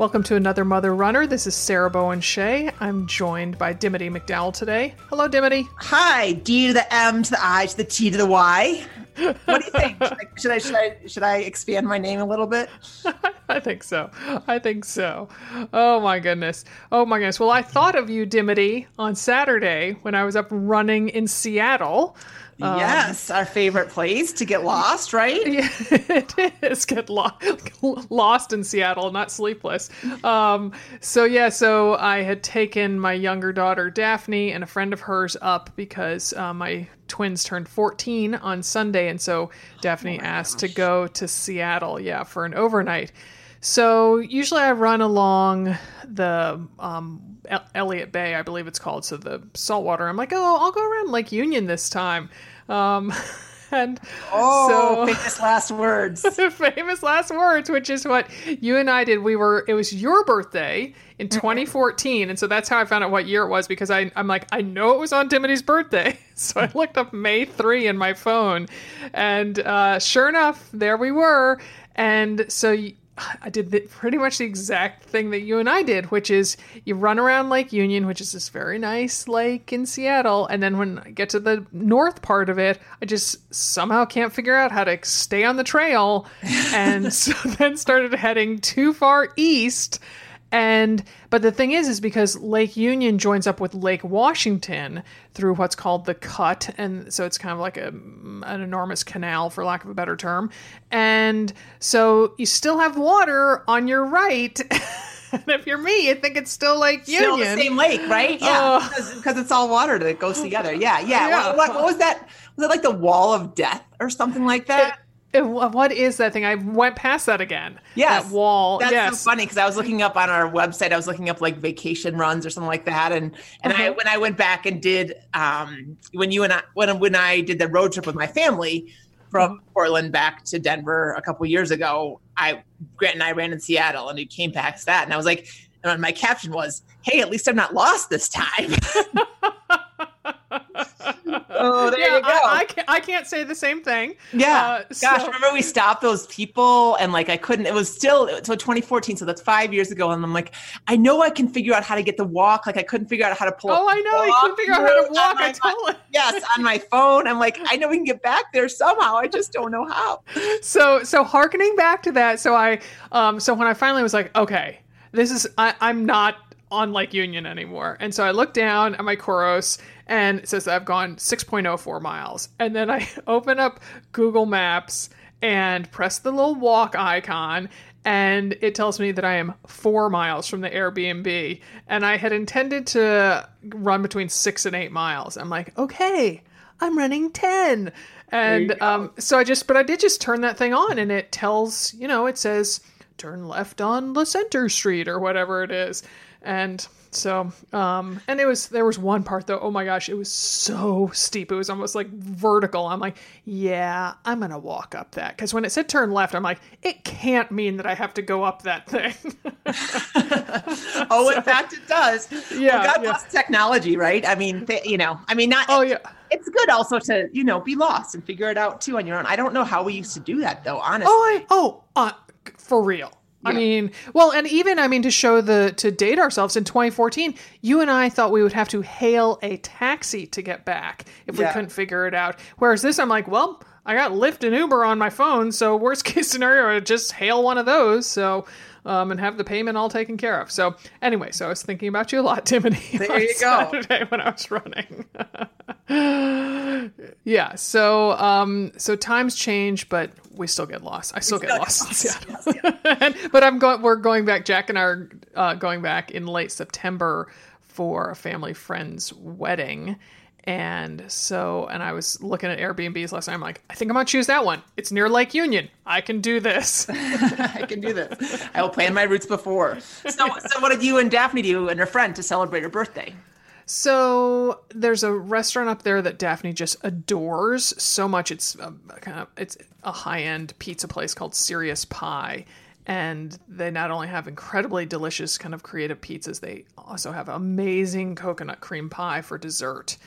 Welcome to another Mother Runner. This is Sarah Bowen Shea. I'm joined by Dimity McDowell today. Hello, Dimity. Hi, D to the M to the I to the T to the Y. What do you think? should, I, should I should I should I expand my name a little bit? I think so. I think so. Oh my goodness. Oh my goodness. Well, I thought of you, Dimity, on Saturday when I was up running in Seattle. Um, yes, our favorite place to get lost, right? Yeah, it is get lo- lost in Seattle, not sleepless. Um, so yeah, so I had taken my younger daughter Daphne and a friend of hers up because uh, my twins turned 14 on Sunday, and so Daphne oh asked gosh. to go to Seattle, yeah, for an overnight. So usually I run along the um, Elliott Bay, I believe it's called, so the saltwater. I'm like, oh, I'll go around Lake Union this time. Um, and oh, so, famous last words. famous last words, which is what you and I did. We were. It was your birthday in mm-hmm. 2014, and so that's how I found out what year it was because I, I'm like, I know it was on Dimity's birthday, so I looked up May three in my phone, and uh, sure enough, there we were. And so I did the, pretty much the exact thing that you and I did, which is you run around Lake Union, which is this very nice lake in Seattle, and then when I get to the north part of it, I just somehow can't figure out how to stay on the trail, and so then started heading too far east and but the thing is is because Lake Union joins up with Lake Washington through what's called the cut and so it's kind of like a an enormous canal for lack of a better term. And so you still have water on your right. and if you're me, you think it's still Lake Union. Still the same lake, right? Yeah, oh. because, because, it's all water that goes together. Yeah, yeah. yeah. What, what, what was that? Was it like the wall of death or something like that? It, what is that thing? I went past that again. Yes. That wall. That's yes. so funny because I was looking up on our website. I was looking up like vacation runs or something like that. And and uh-huh. I when I went back and did um when you and I when when I did the road trip with my family from mm-hmm. Portland back to Denver a couple years ago, I Grant and I ran in Seattle and it came past that. And I was like, and my caption was, Hey, at least I'm not lost this time. oh, there yeah, you go. I, I, can't, I can't say the same thing. Yeah. Uh, Gosh, so. remember we stopped those people and like I couldn't, it was still, so 2014. So that's five years ago. And I'm like, I know I can figure out how to get the walk. Like I couldn't figure out how to pull. Oh, I know. I couldn't figure out how to walk. I totally. yes. On my phone. I'm like, I know we can get back there somehow. I just don't know how. So, so harkening back to that. So I, um, so when I finally was like, okay, this is, I, I'm not on Lake Union anymore. And so I looked down at my Coros and it says I've gone 6.04 miles. And then I open up Google Maps and press the little walk icon and it tells me that I am four miles from the Airbnb. And I had intended to run between six and eight miles. I'm like, okay, I'm running 10. And um, so I just, but I did just turn that thing on and it tells, you know, it says turn left on the center street or whatever it is and so um and it was there was one part though oh my gosh it was so steep. It was almost like vertical. I'm like yeah i'm gonna walk up that. Because when it said turn left i'm like it can't mean that i have to go up that thing. Oh so, in fact it does. Yeah well, god yeah. bless technology right? I mean they, you know i mean not oh yeah. it's good also to you know be lost and figure it out too on your own. I don't know how we used to do that though honestly. Oh I, oh uh, for real I mean, well, and even I mean to show the to date ourselves in 2014, you and I thought we would have to hail a taxi to get back if yeah. we couldn't figure it out. Whereas this, I'm like, well, I got Lyft and Uber on my phone, so worst case scenario, I just hail one of those. So um, and have the payment all taken care of. So anyway, so I was thinking about you a lot, Dimity. There you Saturday go. when I was running. yeah. So um, so times change, but we still get lost. I still get lost. lost. Yes, yes. but I'm going. We're going back. Jack and I are uh, going back in late September for a family friend's wedding and so, and I was looking at Airbnbs last night. I'm like, I think I'm gonna choose that one. It's near Lake Union. I can do this. I can do this. I will plan my routes before. So, so what did you and Daphne do and her friend to celebrate her birthday? So there's a restaurant up there that Daphne just adores so much. It's a, kind of it's a high end pizza place called Serious Pie, and they not only have incredibly delicious kind of creative pizzas, they also have amazing coconut cream pie for dessert.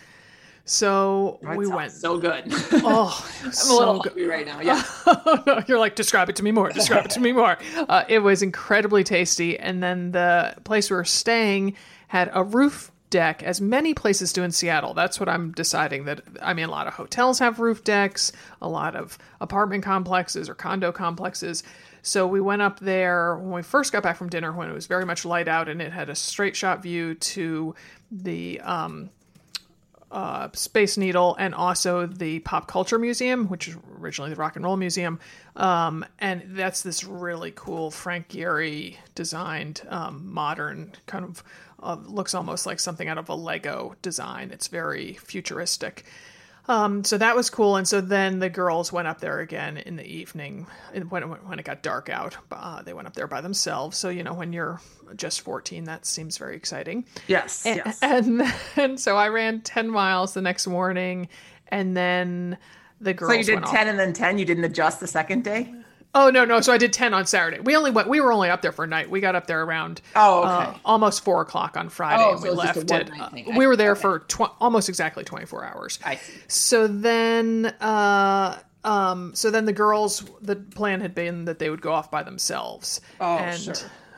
So That we went. so good. Oh, I'm a little good. hungry right now. Yeah. no, you're like, describe it to me more. Describe it to me more. Uh, it was incredibly tasty. And then the place we were staying had a roof deck, as many places do in Seattle. That's what I'm deciding. That I mean, a lot of hotels have roof decks, a lot of apartment complexes or condo complexes. So we went up there when we first got back from dinner when it was very much light out and it had a straight shot view to the um, uh, Space Needle and also the Pop Culture Museum, which is originally the Rock and Roll Museum. Um, and that's this really cool Frank Gehry designed um, modern kind of uh, looks almost like something out of a Lego design. It's very futuristic. Um, so that was cool. And so then the girls went up there again in the evening when it, when it got dark out. Uh, they went up there by themselves. So, you know, when you're just 14, that seems very exciting. Yes. And, yes. and then, so I ran 10 miles the next morning. And then the girls So you did went off. 10 and then 10. You didn't adjust the second day? Oh no, no. So I did ten on Saturday. We only went. We were only up there for a night. We got up there around Oh, uh, almost four o'clock on Friday, Oh, and so we it was just a left it. uh, we were there okay. for tw- almost exactly twenty four hours. I see. So then, uh, um, so then the girls. The plan had been that they would go off by themselves. Oh, and sure.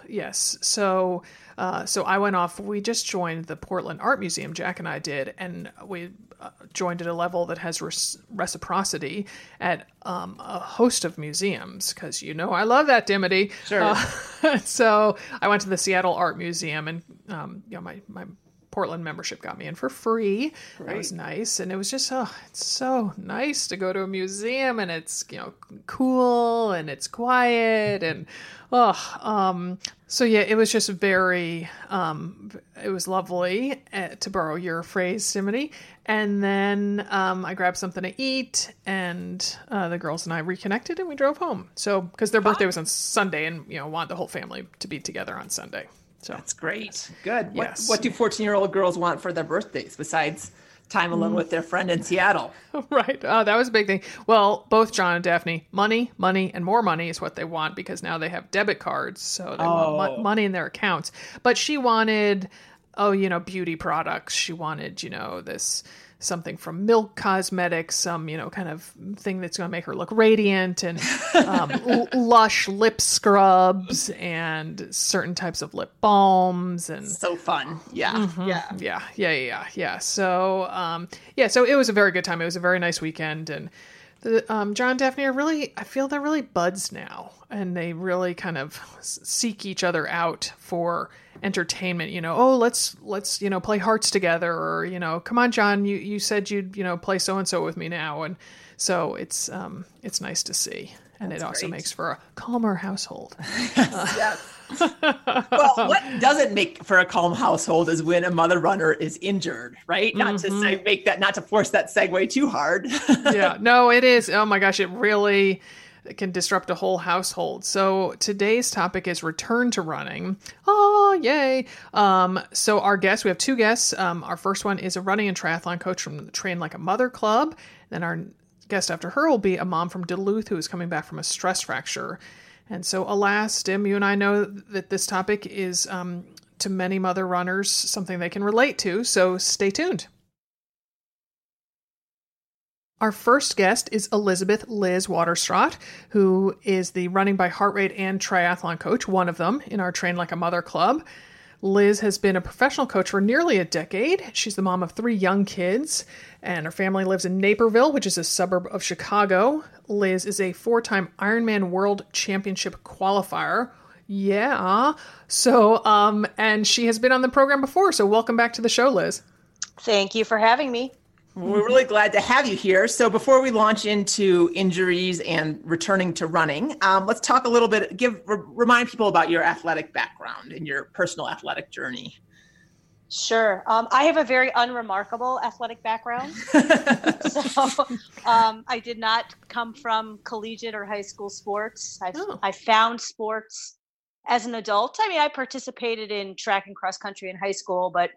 Yes. So, uh, so I went off. We just joined the Portland Art Museum. Jack and I did, and we uh, joined at a level that has res- reciprocity at um, a host of museums because you know I love that Dimity. Sure. Uh, so I went to the Seattle Art Museum, and um, you know my my Portland membership got me in for free. That was nice, and it was just oh, it's so nice to go to a museum, and it's you know cool and it's quiet and oh, um, so yeah, it was just very um, it was lovely uh, to borrow your phrase, Dimity. And then um, I grabbed something to eat, and uh, the girls and I reconnected, and we drove home. So because their birthday was on Sunday, and you know want the whole family to be together on Sunday. So That's great. Good. What, Yes. what do 14 year old girls want for their birthdays besides time alone Mm. with their friend in Seattle? right. Uh, that was a big thing. Well, both John and Daphne, money, money, and more money is what they want because now they have debit cards, so they want mo- Oh. money in their accounts. But she wanted, oh, you know, beauty products. She wanted, you know, this something from Milk Cosmetics, some you know, kind of thing that's going to make her look radiant, and um, l- lush lip scrubs and certain types of lip balms and So fun. Yeah. Mm-hmm. Yeah. yeah, yeah, yeah, yeah. So, um, yeah, so it was a very good time. It was a very nice weekend, and the um, John and Daphne are really, I feel they're really buds now, and they really kind of s- seek each other out for entertainment. You know, oh, let's let's you know play hearts together, or you know, come on, John, you you said you'd you know play so and so with me now, and so it's um it's nice to see. And it also great. makes for a calmer household. Yes. well, what doesn't make for a calm household is when a mother runner is injured, right? Not to Mm-hmm. say, make that, not to force that segue too hard. yeah, no, it is. Oh my gosh, it really can disrupt a whole household. So today's topic is return to running. Oh, yay. Um, so our guests, we have two guests. Um, our first one is a running and triathlon coach from the Train Like a Mother Club. Then our guest after her will be a mom from Duluth who is coming back from a stress fracture. And so, alas, Dim, you and I know that this topic is um, to many mother runners something they can relate to. So stay tuned. Our first guest is Elizabeth Liz Waterstraat, who is the running by heart rate and triathlon coach, one of them in our Train Like a Mother club. Liz has been a professional coach for nearly a decade. She's the mom of three young kids, and her family lives in Naperville, which is a suburb of Chicago. Liz is a four time Ironman World Championship qualifier. Yeah. So, um, and she has been on the program before. So, welcome back to the show, Liz. Thank you for having me. We're really glad to have you here. So, before we launch into injuries and returning to running, um, let's talk a little bit. Give re- remind people about your athletic background and your personal athletic journey. Sure. Um, I have a very unremarkable athletic background. so um, I did not come from collegiate or high school sports. I, Oh. I found sports as an adult. I mean, I participated in track and cross country in high school, but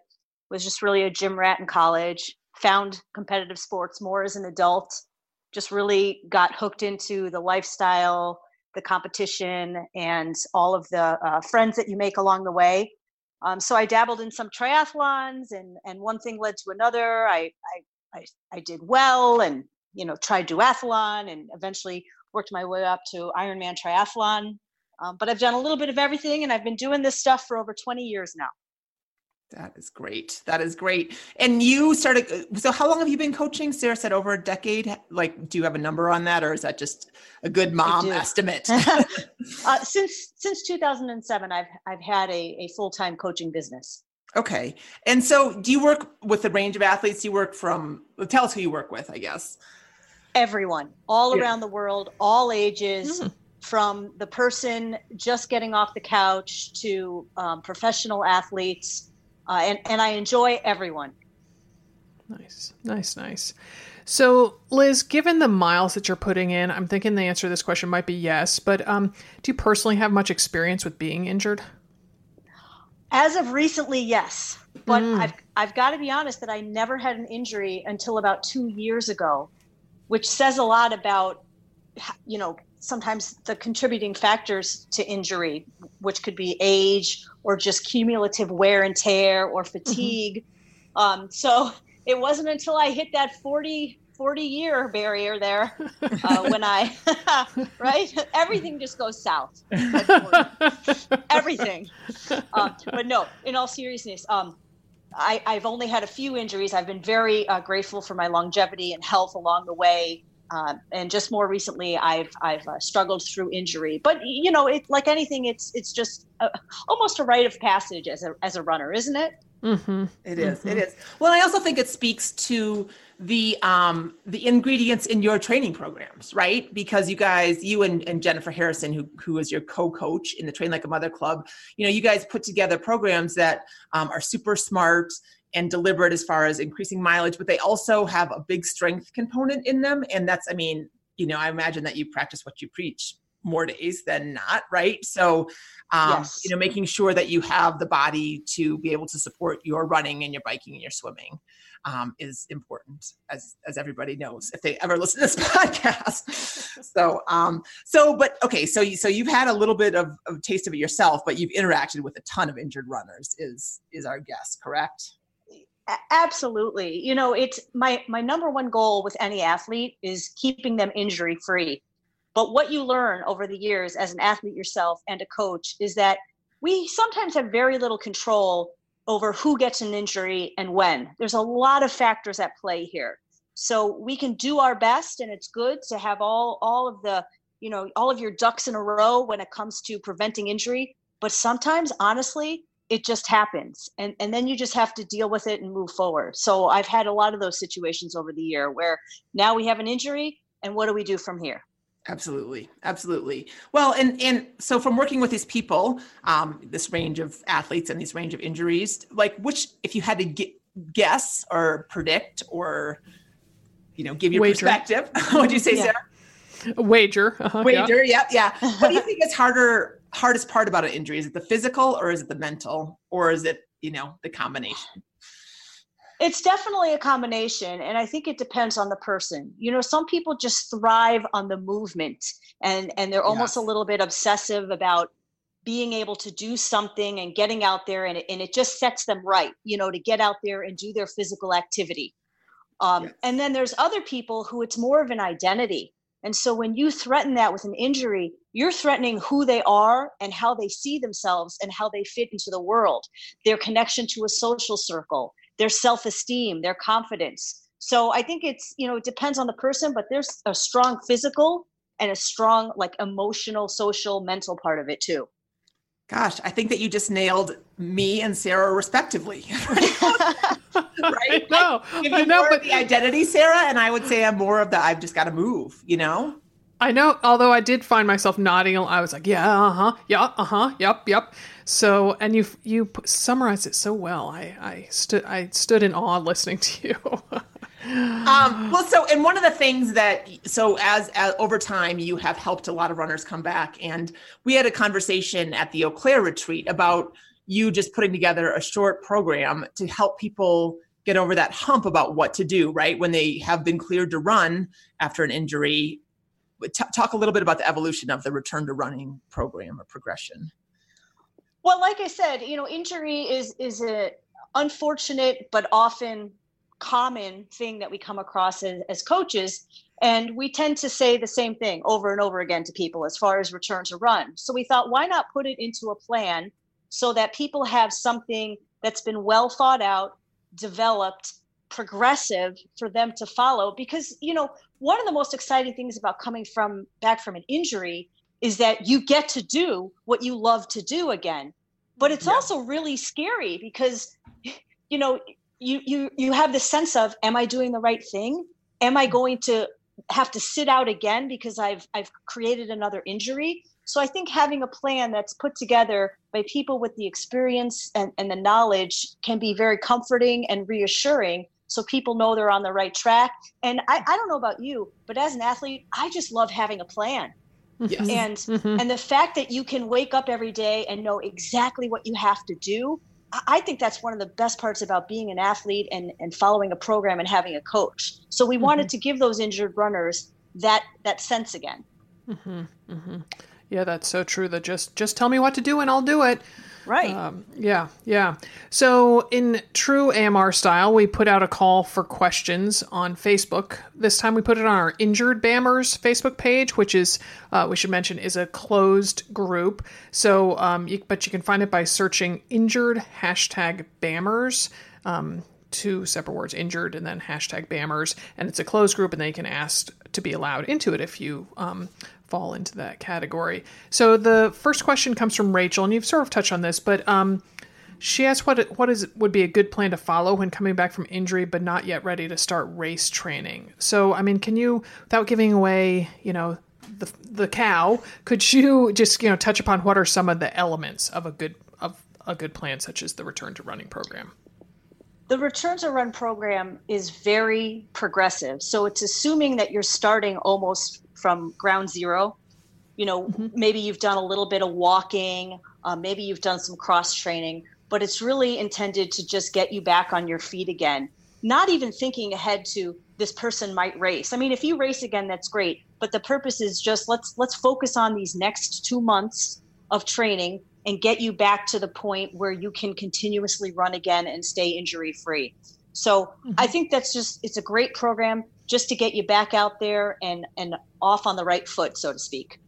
was just really a gym rat in college. Found competitive sports more as an adult. Just really got hooked into the lifestyle, the competition, and all of the uh, friends that you make along the way. Um, so I dabbled in some triathlons, and and one thing led to another. I, I I, I did well and, you know, tried duathlon and eventually worked my way up to Ironman triathlon. Um, but I've done a little bit of everything and I've been doing this stuff for over 20 years now. That is great. That is great. And you started, so how long have you been coaching? Sarah said over a decade. Like, do you have a number on that or is that just a good mom estimate? uh, since, since 2007, I've, I've had a, a full-time coaching business. Okay. And so do you work with a range of athletes? You work from, tell us who you work with, I guess. Everyone, all yeah. around the world, all ages. Mm from the person just getting off the couch to um, professional athletes uh, and and I enjoy everyone. Nice, nice, nice. So, Liz, given the miles that you're putting in, I'm thinking the answer to this question might be yes. But um, do you personally have much experience with being injured? As of recently, yes. But mm. I've I've got to be honest that I never had an injury until about two years ago, which says a lot about you know sometimes the contributing factors to injury, which could be age or just cumulative wear and tear or mm-hmm. fatigue. Mm-hmm. Um, so it wasn't until I hit that 40, 40 year barrier there uh, when I, right? Everything just goes south. Everything. Uh, but no, in all seriousness, um, I, have only had a few injuries. I've been very uh, grateful for my longevity and health along the way. Uh, and just more recently, I've I've uh, struggled through injury. But you know, it like anything, it's it's just a, almost a rite of passage as a as a runner, isn't it? Mm-hmm. It is, mm-hmm. It is. Well, I also think it speaks to the um the ingredients in your training programs, right? Because you guys, you and, and Jennifer Harrison, who who is your co-coach in the Train Like a Mother Club, you know, you guys put together programs that um, are super smart and deliberate as far as increasing mileage, but they also have a big strength component in them. And that's, I mean, you know, I imagine that you practice what you preach more days than not, right? So, um, yes. you know, making sure that you have the body to be able to support your running and your biking and your swimming um, is important, as as everybody knows if they ever listen to this podcast. so, um, so, but okay, so you so you've had a little bit of, of taste of it yourself, but you've interacted with a ton of injured runners. Is is our guess correct? Absolutely. You know it's my my number one goal with any athlete is keeping them injury free. But what you learn over the years as an athlete yourself and a coach is that we sometimes have very little control over who gets an injury and when. There's a lot of factors at play here. So we can do our best and it's good to have all all of the you know all of your ducks in a row when it comes to preventing injury. But sometimes honestly it just happens and and then you just have to deal with it and move forward so i've had a lot of those situations over the year where now we have an injury and what do we do from here absolutely absolutely well and and so from working with these people um, this range of athletes and these range of injuries like which if you had to get, guess or predict or you know give your wager. perspective what do you say yeah. sarah wager uh-huh, wager yeah. yeah yeah what do you think is harder hardest part about an injury? Is it the physical or is it the mental or is it, you know, the combination? It's definitely a combination. And I think it depends on the person. You know, some people just thrive on the movement and, and they're almost yes. a little bit obsessive about being able to do something and getting out there and it, and it just sets them right, you know, to get out there and do their physical activity. Um, yes. And then there's other people who it's more of an identity. And so when you threaten that with an injury, you're threatening who they are and how they see themselves and how they fit into the world, their connection to a social circle, their self esteem, their confidence. So I think it's, you know, it depends on the person, but there's a strong physical and a strong, like, emotional, social, mental part of it too. Gosh, I think that you just nailed me and Sarah respectively. right? No, you know, but the identity, Sarah, and I would say I'm more of the I've just got to move. You know. I know. Although I did find myself nodding, I was like, "Yeah, uh huh, yeah, uh huh, yep, yep." So, and you you summarized it so well. I I stood I stood in awe listening to you. um, well, so and one of the things that so as, as over time you have helped a lot of runners come back, and we had a conversation at the Eau Claire retreat about you just putting together a short program to help people get over that hump about what to do, right? When they have been cleared to run after an injury. T- talk a little bit about the evolution of the return to running program or progression. Well, like I said, you know, injury is is a unfortunate but often common thing that we come across as, as coaches. And we tend to say the same thing over and over again to people as far as return to run. So we thought, why not put it into a plan so that people have something that's been well thought out, developed, progressive for them to follow? Because, you know, one of the most exciting things about coming from back from an injury is that you get to do what you love to do again. But it's yeah. also really scary because, you know, you you you have the sense of am i doing the right thing? Am i going to have to sit out again because i've i've created another injury? So i think having a plan that's put together by people with the experience and, and the knowledge can be very comforting and reassuring so people know they're on the right track. And i, I don't know about you but as an athlete i just love having a plan. Yes. and mm-hmm. and the fact that you can wake up every day and know exactly what you have to do I think that's one of the best parts about being an athlete and, and following a program and having a coach. So we mm-hmm. wanted to give those injured runners that that sense again. Mm-hmm. Mm-hmm. Yeah, that's so true. That just just tell me what to do and I'll do it. Right. Um, yeah, yeah. So, in true AMR style, we put out a call for questions on Facebook. This time we put it on our Injured Bammers Facebook page, which is, uh, we should mention, is a closed group. So, um, you, but you can find it by searching injured hashtag Bammers. Um, two separate words, injured, and then hashtag Bammers. And it's a closed group, and they can ask to be allowed into it if you um, fall into that category. So the first question comes from Rachel, and you've sort of touched on this, but um, she asks what what is would be a good plan to follow when coming back from injury, but not yet ready to start race training. So, I mean, can you, without giving away, you know, the the cow, could you just you know touch upon what are some of the elements of a good of a good plan, such as the return to running program? The return to run program is very progressive. So it's assuming that you're starting almost from ground zero. You know, mm-hmm. maybe you've done a little bit of walking, uh, maybe you've done some cross training, but it's really intended to just get you back on your feet again. Not even thinking ahead to this person might race. I mean, if you race again, that's great. But the purpose is just let's let's focus on these next two months of training and get you back to the point where you can continuously run again and stay injury free. So mm-hmm. I think that's just it's a great program just to get you back out there and and off on the right foot, so to speak.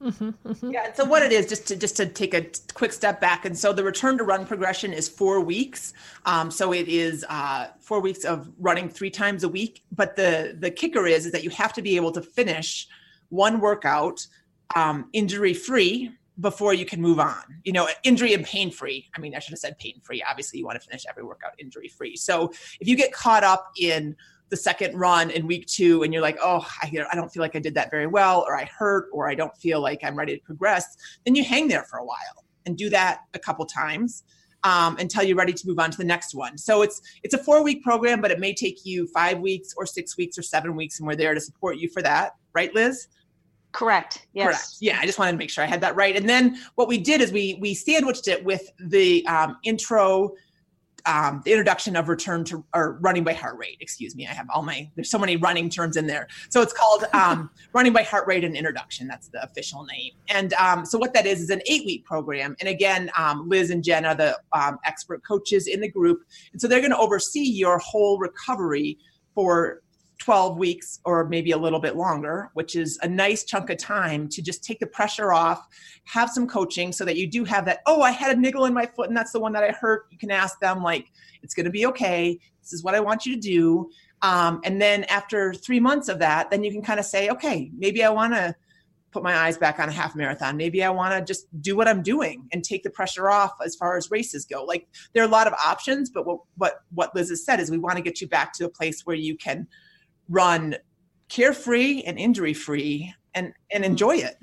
Mm-hmm, mm-hmm. Yeah. So what it is, just to just to take a quick step back, and so the return to run progression is four weeks. Um, so it is uh, four weeks of running three times a week. But the the kicker is is that you have to be able to finish one workout um, injury free before you can move on. You know, injury and pain free. I mean, I should have said pain free. Obviously, you want to finish every workout injury free. So if you get caught up in the second run in week two and you're like, oh, I, I don't feel like I did that very well, or I hurt, or I don't feel like I'm ready to progress, then you hang there for a while and do that a couple times um, until you're ready to move on to the next one. So it's it's a four week program, but it may take you five weeks or six weeks or seven weeks, and we're there to support you for that, right, Liz? Correct. Yes. Correct. Yeah, I just wanted to make sure I had that right. And then what we did is we we sandwiched it with the um, intro um, the introduction of return to or running by heart rate. Excuse me, I have all my there's so many running terms in there. So it's called um, running by heart rate and introduction. That's the official name. And um, so what that is is an eight week program. And again, um, Liz and Jen are the um, expert coaches in the group, and so they're going to oversee your whole recovery for 12 weeks or maybe a little bit longer, which is a nice chunk of time to just take the pressure off, have some coaching so that you do have that, oh, I had a niggle in my foot and that's the one that I hurt. You can ask them, like, it's going to be okay. This is what I want you to do. Um, and then after three months of that, then you can kind of say, okay, maybe I want to put my eyes back on a half marathon. Maybe I want to just do what I'm doing and take the pressure off as far as races go. Like there are a lot of options, but what what what Liz has said is we want to get you back to a place where you can run carefree and injury free and and enjoy it.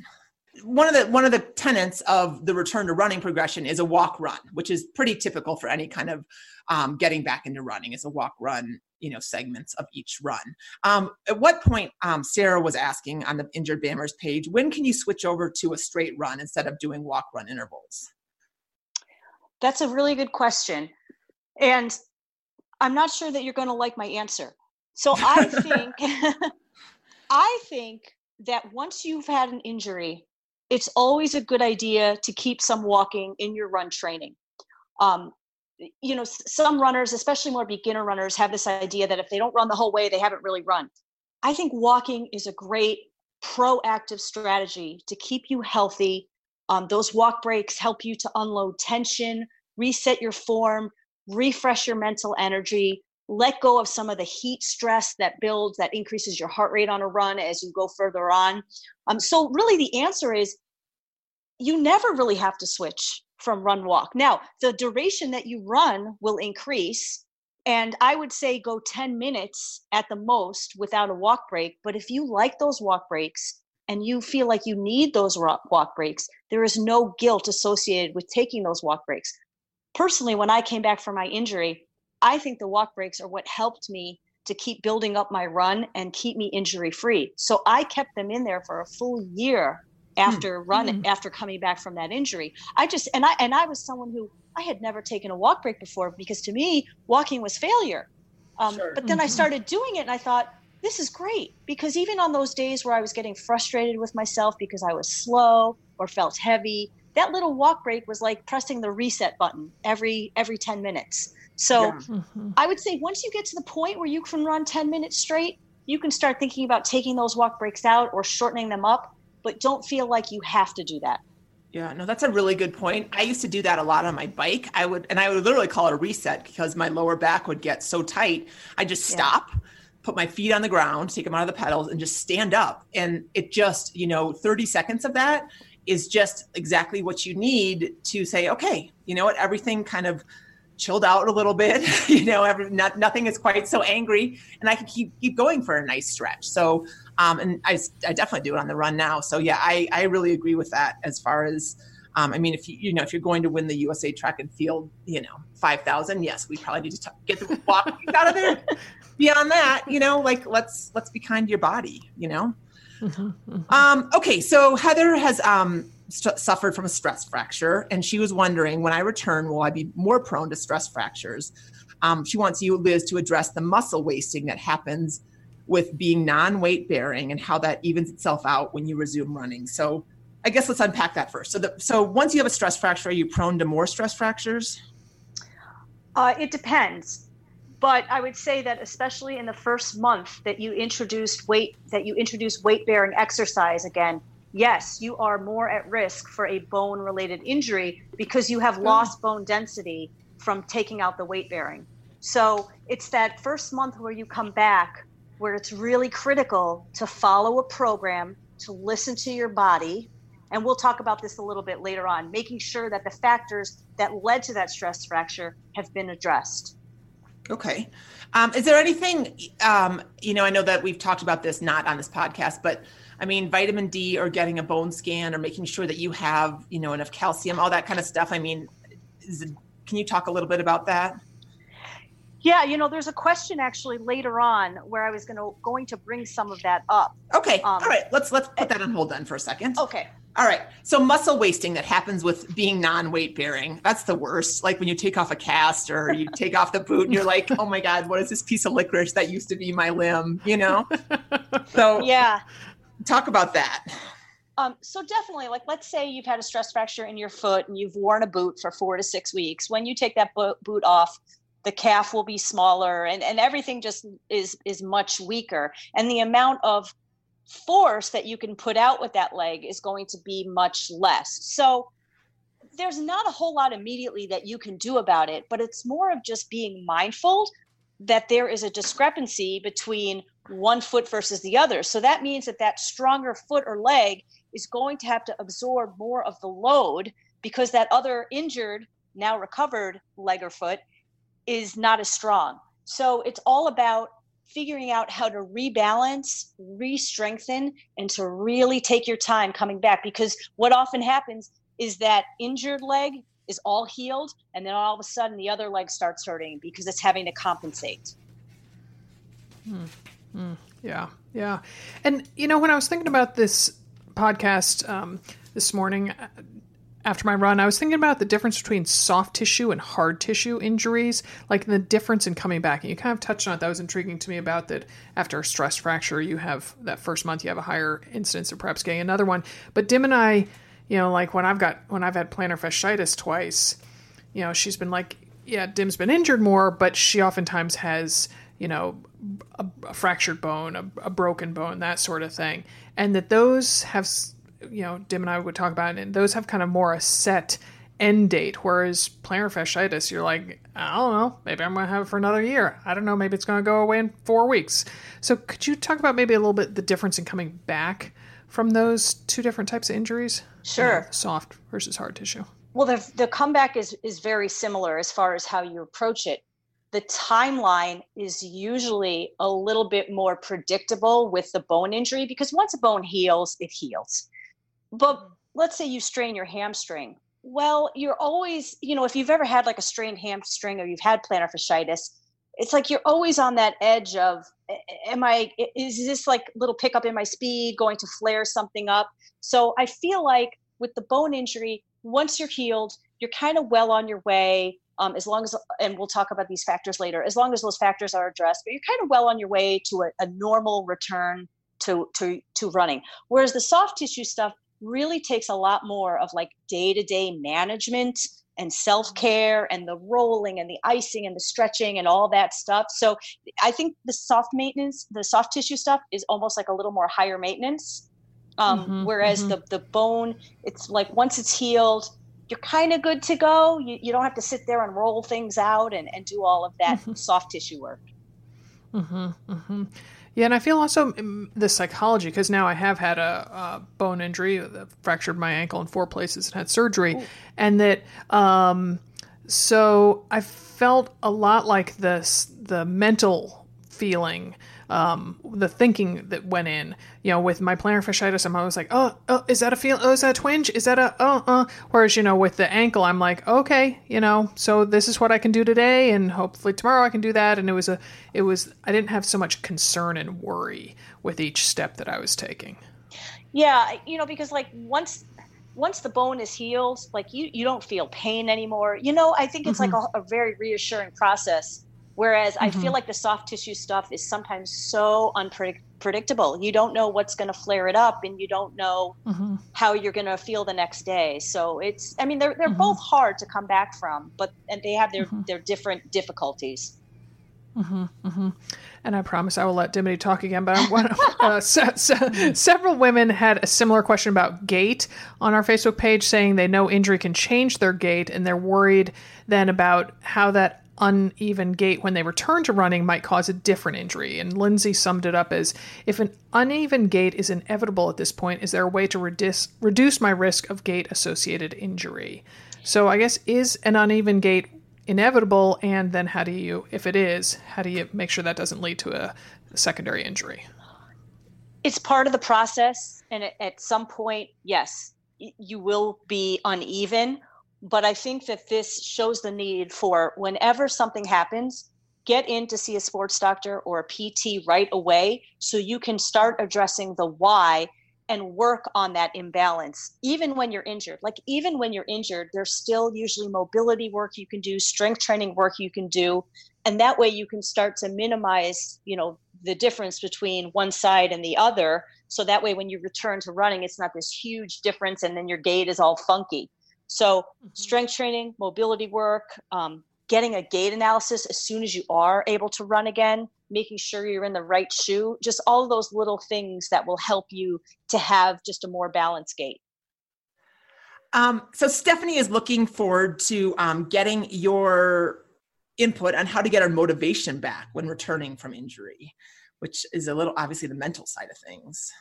One of the one of the tenets of the return to running progression is a walk run which is pretty typical for any kind of um, getting back into running is a walk run you know segments of each run. Um, at what point um, sarah was asking on the injured bammers page when can you switch over to a straight run instead of doing walk run intervals? That's a really good question. And i'm not sure that you're going to like my answer so I think I think that once you've had an injury, it's always a good idea to keep some walking in your run training. Um, you know, some runners, especially more beginner runners, have this idea that if they don't run the whole way, they haven't really run. I think walking is a great proactive strategy to keep you healthy. Um, those walk breaks help you to unload tension, reset your form, refresh your mental energy, let go of some of the heat stress that builds, that increases your heart rate on a run as you go further on. Um, so, really, the answer is you never really have to switch from run walk. Now, the duration that you run will increase. And I would say go 10 minutes at the most without a walk break. But if you like those walk breaks and you feel like you need those walk breaks, there is no guilt associated with taking those walk breaks. Personally, when I came back from my injury, I think the walk breaks are what helped me to keep building up my run and keep me injury free. So I kept them in there for a full year after mm. running mm. after coming back from that injury. I just and I and I was someone who I had never taken a walk break before because to me walking was failure. Um, sure. But then mm-hmm. I started doing it and I thought this is great because even on those days where I was getting frustrated with myself because I was slow or felt heavy, that little walk break was like pressing the reset button every every 10 minutes. So yeah. mm-hmm. I would say once you get to the point where you can run 10 minutes straight, you can start thinking about taking those walk breaks out or shortening them up but don't feel like you have to do that. Yeah, no, that's a really good point. I used to do that a lot on my bike. I would, and I would literally call it a reset because my lower back would get so tight. I just stop, yeah. put my feet on the ground, take them out of the pedals, and just stand up. And it just, you know, 30 seconds of that is just exactly what you need to say, okay, you know what, everything kind of chilled out a little bit you know every, not, nothing is quite so angry and i can keep keep going for a nice stretch so um, and I, I definitely do it on the run now so yeah i i really agree with that as far as um, I mean, if you you know if you're going to win the USA Track and Field, you know, five thousand, yes, we probably need to t- get the walk out of there. Beyond that, you know, like let's let's be kind to your body, you know. Mm-hmm, mm-hmm. Um, okay, so Heather has um, st- suffered from a stress fracture, and she was wondering when I return, will I be more prone to stress fractures? Um, she wants you, Liz, to address the muscle wasting that happens with being non weight bearing and how that evens itself out when you resume running. So, I guess let's unpack that first. So, the, so once you have a stress fracture, are you prone to more stress fractures? Uh, it depends, but I would say that especially in the first month that you introduced weight, that you introduce weight bearing exercise again, yes, you are more at risk for a bone related injury because you have lost bone density from taking out the weight bearing. So it's that first month where you come back where it's really critical to follow a program, to listen to your body. And we'll talk about this a little bit later on, making sure that the factors that led to that stress fracture have been addressed. Okay. Um, is there anything, um, you know, I know that we've talked about this not on this podcast, but I mean, vitamin D or getting a bone scan or making sure that you have, you know, enough calcium, all that kind of stuff. I mean, it, can you talk a little bit about that? Yeah, you know, there's a question actually later on where I was going to going to bring some of that up. Okay. Um, all right. Let's let's put that on hold then for a second. Okay. All right. So muscle wasting that happens with being non-weight bearing. That's the worst. Like when you take off a cast or you take off the boot and you're like, "Oh my god, what is this piece of licorice that used to be my limb?" You know? So Yeah talk about that. Um, so definitely, like let's say you've had a stress fracture in your foot and you've worn a boot for four to six weeks. When you take that boot off, the calf will be smaller and, and everything just is is much weaker. And the amount of force that you can put out with that leg is going to be much less. So there's not a whole lot immediately that you can do about it, but it's more of just being mindful that there is a discrepancy between one foot versus the other. So that means that that stronger foot or leg is going to have to absorb more of the load because that other injured, now recovered leg or foot is not as strong. So it's all about figuring out how to rebalance, re strengthen, and to really take your time coming back. Because what often happens is that injured leg is all healed, and then all of a sudden the other leg starts hurting because it's having to compensate. Hmm. Mm, yeah, yeah. And, you know, when I was thinking about this podcast um, this morning uh, after my run, I was thinking about the difference between soft tissue and hard tissue injuries, like the difference in coming back. And you kind of touched on it. That was intriguing to me about that after a stress fracture, you have that first month, you have a higher incidence of perhaps getting another one. But Dim and I, you know, like when I've got, when I've had plantar fasciitis twice, you know, she's been like, yeah, Dim's been injured more, but she oftentimes has, you know, a, a fractured bone, a, a, broken bone, that sort of thing. And that those have, you know, Dim and I would talk about it, and those have kind of more a set end date. Whereas plantar fasciitis, you're like, I don't know, maybe I'm going to have it for another year. I don't know, maybe it's going to go away in four weeks. So could you talk about maybe a little bit the difference in coming back from those two different types of injuries? Sure. You know, soft versus hard tissue. Well, the, the comeback is, is very similar as far as how you approach it. The timeline is usually a little bit more predictable with the bone injury because once a bone heals, it heals. But mm-hmm. let's say you strain your hamstring well, you're always, you know, if you've ever had like a strained hamstring or you've had plantar fasciitis, it's like you're always on that edge of am I is this like little pickup in my speed going to flare something up? So I feel like with the bone injury, once you're healed, you're kind of well on your way. Um, as long as, and we'll talk about these factors later, as long as those factors are addressed, but you're kind of well on your way to a, a normal return to, to, to running. Whereas the soft tissue stuff, really takes a lot more of like day to day management and self care and the rolling and the icing and the stretching and all that stuff. So I think the soft maintenance, the soft tissue stuff is almost like a little more higher maintenance. Um, mm-hmm, whereas mm-hmm. the, the bone, it's like once it's healed, you're kind of good to go. You, you don't have to sit there and roll things out and, and do all of that mm-hmm. soft tissue work. Mm-hmm, mm-hmm. Yeah, and I feel also mm, the psychology because now I have had a, a bone injury, uh, fractured my ankle in four places and had surgery, Ooh. and that um, so I felt a lot like this the mental feeling um, the thinking that went in. You know, with my plantar fasciitis, I'm always like, oh, oh, is that a feel? Oh, is that a twinge? Is that a uh uh? Whereas, you know, with the ankle, I'm like, okay, you know, so this is what I can do today, and hopefully tomorrow I can do that. And it was a, it was, I didn't have so much concern and worry with each step that I was taking. Yeah, you know, because like once once the bone is healed, like you you don't feel pain anymore. You know, I think it's mm-hmm. like a, a very reassuring process Whereas mm-hmm. I feel mm-hmm. like the soft tissue stuff is sometimes so unpredictable. You don't know what's going to flare it up, and you don't know mm-hmm. how you're going to feel the next day. So it's, I mean, they're they're mm-hmm. both hard to come back from, but and they have their mm-hmm. their different difficulties. Mm-hmm, and I promise I will let Dimity talk again. But uh, se- se- several women had a similar question about gait on our Facebook page, saying they know injury can change their gait, and they're worried then about how that uneven gait when they return to running might cause a different injury. And Lindsay summed it up as if an uneven gait is inevitable at this point, is there a way to reduce, reduce my risk of gait associated injury? So I guess is an uneven gait inevitable? And then how do you, if it is, how do you make sure that doesn't lead to a, a secondary injury? It's part of the process. And at some point, yes, you will be uneven but I think that this shows the need for whenever something happens, get in to see a sports doctor or a PT right away so you can start addressing the why and work on that imbalance. Even when you're injured like even when you're injured there's still usually mobility work you can do strength training work you can do and that way you can start to minimize you know the difference between one side and the other. So that way when you return to running it's not this huge difference and then your gait is all funky so, mm-hmm. strength training, mobility work, um, getting a gait analysis as soon as you are able to run again, making sure you're in the right shoe, just all of those little things that will help you to have just a more balanced gait. Um, so, Stephanie is looking forward to um, getting your input on how to get our motivation back when returning from injury, which is a little obviously the mental side of things.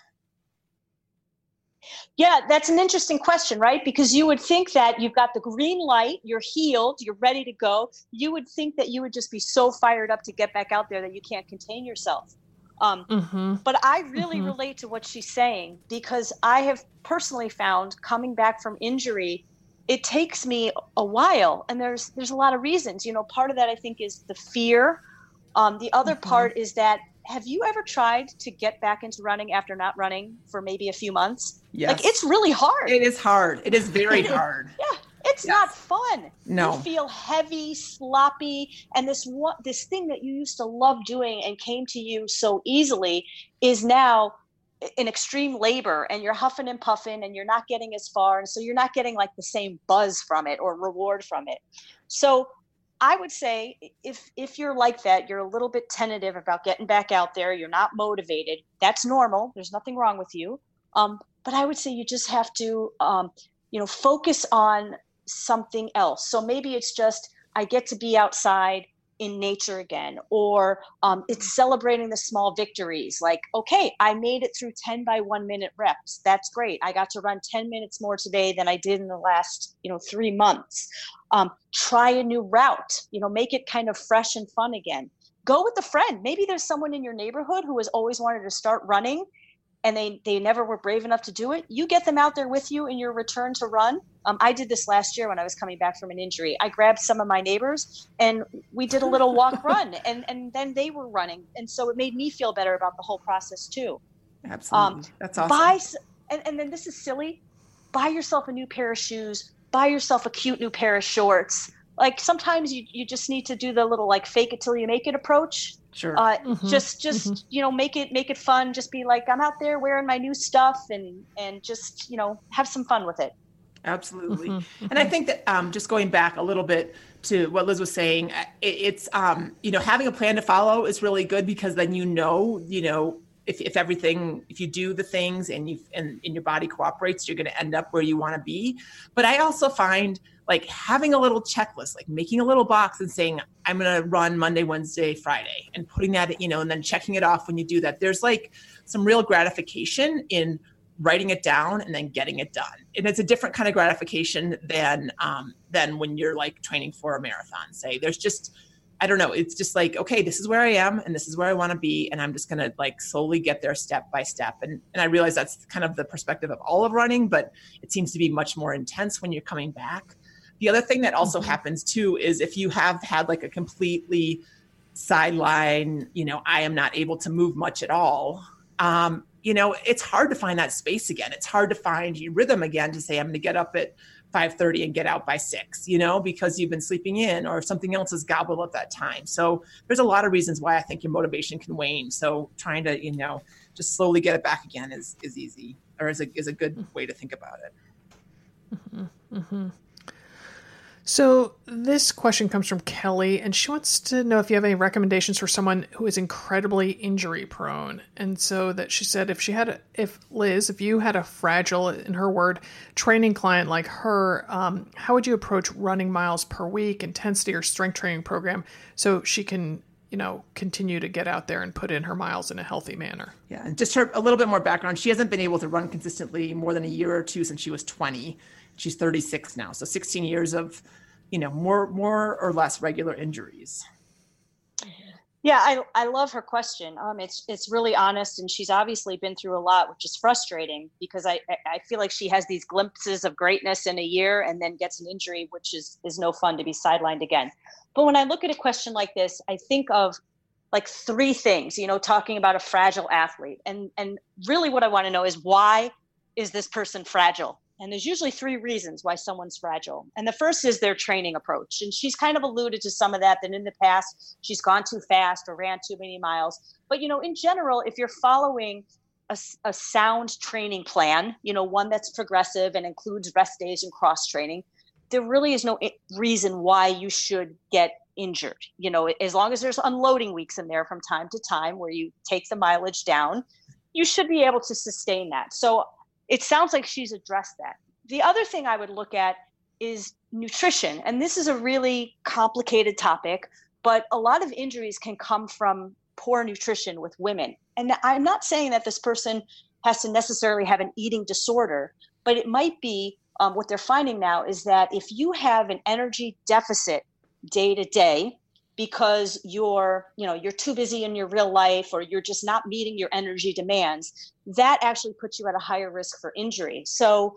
Yeah, that's an interesting question, right? Because you would think that you've got the green light, you're healed, you're ready to go. You would think that you would just be so fired up to get back out there that you can't contain yourself. Um, mm-hmm. But I really mm-hmm. relate to what she's saying because I have personally found coming back from injury, it takes me a while, and there's there's a lot of reasons. You know, part of that I think is the fear. Um, the other mm-hmm. part is that have you ever tried to get back into running after not running for maybe a few months? Yes. Like it's really hard. It is hard. It is very hard. yeah. It's yes. not fun. No. You feel heavy, sloppy, and this one this thing that you used to love doing and came to you so easily is now in extreme labor and you're huffing and puffing and you're not getting as far and so you're not getting like the same buzz from it or reward from it. So I would say if if you're like that, you're a little bit tentative about getting back out there. You're not motivated. That's normal. There's nothing wrong with you. Um, but I would say you just have to, um, you know, focus on something else. So maybe it's just I get to be outside in nature again, or um, it's celebrating the small victories. Like, okay, I made it through 10 by one minute reps. That's great. I got to run 10 minutes more today than I did in the last, you know, three months. Um, try a new route, you know, make it kind of fresh and fun again. Go with a friend. Maybe there's someone in your neighborhood who has always wanted to start running and they they never were brave enough to do it you get them out there with you in your return to run. Um, i did this last year when i was coming back from an injury. I grabbed some of my neighbors and we did a little walk run and and then they were running. And so it made me feel better about the whole process too. Absolutely. Um, that's awesome. buy and, and then this is silly. Buy yourself a new pair of shoes. Buy yourself a cute new pair of shorts like sometimes you, you just need to do the little like fake it till you make it approach Sure. Uh, mm-hmm. Just, just mm-hmm. you know, make it make it fun. Just be like, I'm out there wearing my new stuff, and and just you know, have some fun with it. Absolutely. Mm-hmm. And I think that um, just going back a little bit to what Liz was saying, it, it's um, you know, having a plan to follow is really good because then you know, you know, if, if everything if you do the things and you and, and your body cooperates you're going to end up where you want to be but i also find like having a little checklist, like making a little box and saying, I'm going to run Monday, Wednesday, Friday, and putting that, you know, and then checking it off when you do that. There's like some real gratification in writing it down and then getting it done. And it's a different kind of gratification than um, than when you're like training for a marathon. Say, there's just I don't know. It's just like, okay, this is where I am and this is where I want to be. And I'm just going to like slowly get there step by step. And, and I realize that's kind of the perspective of all of running, but it seems to be much more intense when you're coming back. The other thing that also mm-hmm. happens too is if you have had like a completely sideline, you know, I am not able to move much at all. Um, you know, it's hard to find that space again. It's hard to find your rhythm again to say I'm going to get up at 5:30 and get out by 6, you know, because you've been sleeping in or something else is gobbled up that time. So there's a lot of reasons why I think your motivation can wane. So trying to, you know, just slowly get it back again is is easy or is a is a good mm-hmm. way to think about it. Mm-hmm. Mm-hmm. So this question comes from Kelly, and she wants to know if you have any recommendations for someone who is incredibly injury prone. And so that she said, if she had, a, if Liz, if you had a fragile, in her word, training client like her, um, how would you approach running miles per week, intensity or strength training program, so she can, you know, continue to get out there and put in her miles in a healthy manner? Yeah, and just her a little bit more background. She hasn't been able to run consistently more than a year or two since she was 20 she's 36 now so 16 years of you know more more or less regular injuries. Yeah i, I love her question. Um, it's it's really honest and she's obviously been through a lot which is frustrating because I, I feel like she has these glimpses of greatness in a year and then gets an injury which is is no fun to be sidelined again. But when i look at a question like this i think of like three things you know talking about a fragile athlete. And and really what i want to know is why is this person fragile and there's usually three reasons why someone's fragile. And the first is their training approach. And she's kind of alluded to some of that, that in the past she's gone too fast or ran too many miles. But, you know, in general, if you're following a, a sound training plan, you know, one that's progressive and includes rest days and cross training, there really is no eh, reason why you should get injured. You know, as long as there's unloading weeks in there from time to time where you take the mileage down, you should be able to sustain that. So it sounds like she's addressed that. The other thing I would look at is nutrition. And this is a really complicated topic, but a lot of injuries can come from poor nutrition with women. And I'm not saying that this person has to necessarily have an eating disorder, but it might be um, what they're finding now is that if you have an energy deficit day to day, because you're you know you're too busy in your real life or you're just not meeting your energy demands that actually puts you at a higher risk for injury. So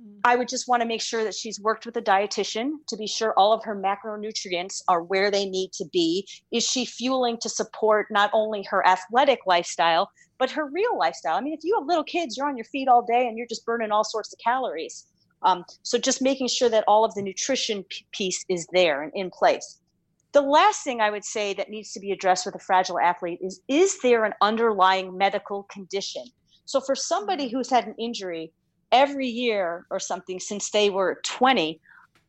mm. i would just want to make sure that she's worked with a dietitian to be sure all of her macronutrients are where they need to be. Is she fueling to support not only her athletic lifestyle but her real lifestyle? I mean if you have little kids you're on your feet all day and you're just burning all sorts of calories. Um, so just making sure that all of the nutrition p- piece is there and in place the last thing I would say that needs to be addressed with a fragile athlete is is there an underlying medical condition? So for somebody mm-hmm. who's had an injury every year or something since they were 20,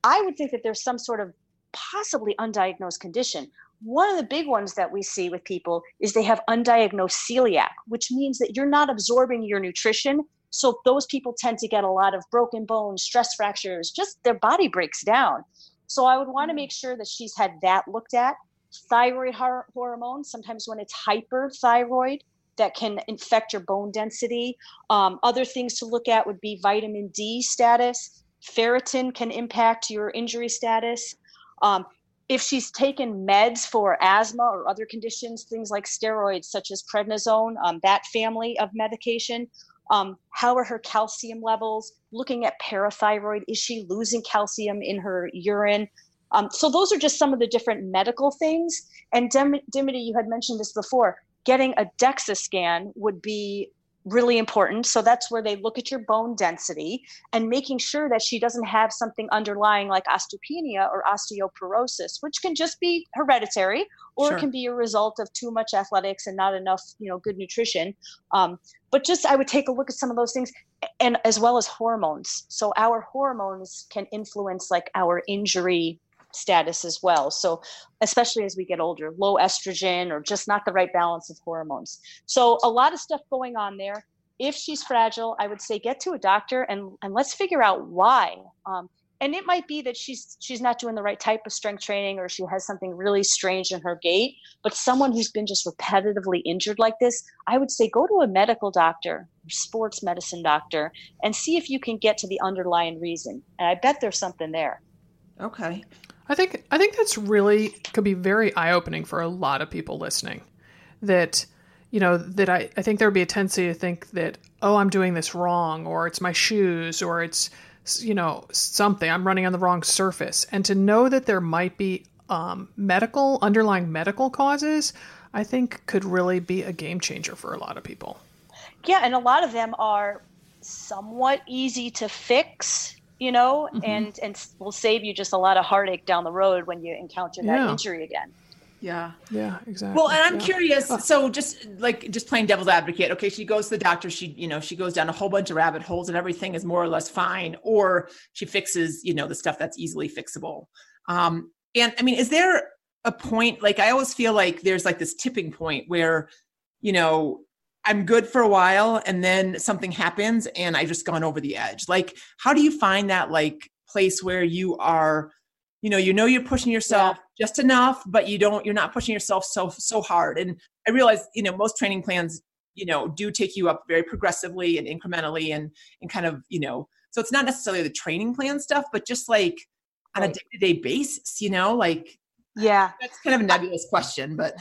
I would think that there's some sort of possibly undiagnosed condition. One of the big ones that we see with people is they have undiagnosed celiac, which means that you're not absorbing your nutrition. So those people tend to get a lot of broken bones, stress fractures, just their body breaks down. So I would want to mm. make sure that she's had that looked at. Thyroid hormone, sometimes when it's hyperthyroid, that can infect your bone density. Um, other things to look at would be vitamin D status. Ferritin can impact your injury status. Um, if she's taken meds for asthma or other conditions, things like steroids such as prednisone, um, that family of medication, um, how are her calcium levels? Looking at parathyroid, is she losing calcium in her urine? Um, so those are just some of the different medical things. And Dim- Dimity, you had mentioned this before. Getting a DEXA scan would be really important. So that's where they look at your bone density and making sure that she doesn't have something underlying like osteopenia or osteoporosis, which can just be hereditary or sure. it can be a result of too much athletics and not enough, you know, good nutrition. Um, but just I would take a look at some of those things and as well as hormones. So our hormones can influence like our injury status as well. So, especially as we get older, low estrogen or just not the right balance of hormones. So, a lot of stuff going on there. If she's fragile, I would say get to a doctor and, and let's figure out why. Um, and it might be that she's she's not doing the right type of strength training or she has something really strange in her gait but someone who's been just repetitively injured like this i would say go to a medical doctor sports medicine doctor and see if you can get to the underlying reason and i bet there's something there okay I think I think that's really could be very eye opening for a lot of people listening. That you know that I, I think there would be a tendency to think that oh I'm doing this wrong or it's my shoes or it's you know something I'm running on the wrong surface and to know that there might be um, medical underlying medical causes I think could really be a game changer for a lot of people. Yeah, and a lot of them are somewhat easy to fix you know, mm-hmm. and and will save you just a lot of heartache down the road when you encounter that yeah. injury again. Yeah. Yeah, exactly. Well, and I'm yeah. curious. So just like just playing devil's advocate. Okay, she goes to the doctor. She, you know, she goes down a whole bunch of rabbit holes, and everything is more or less fine. Or she fixes, you know, the stuff that's easily fixable. Um, and I mean, is there a point? Like, I always feel like there's like this tipping point where, you know, I'm good for a while and then something happens and I've just gone over the edge. Like, how do you find that like place where you are, you know, you know you're pushing yourself yeah. just enough, but you don't, you're not pushing yourself so so hard. And I realize, you know, most training plans, you know, do take you up very progressively and incrementally and and kind of, you know, so it's not necessarily the training plan stuff, but just like on right. a day-to-day basis, you know, like yeah. That's kind of a nebulous question, but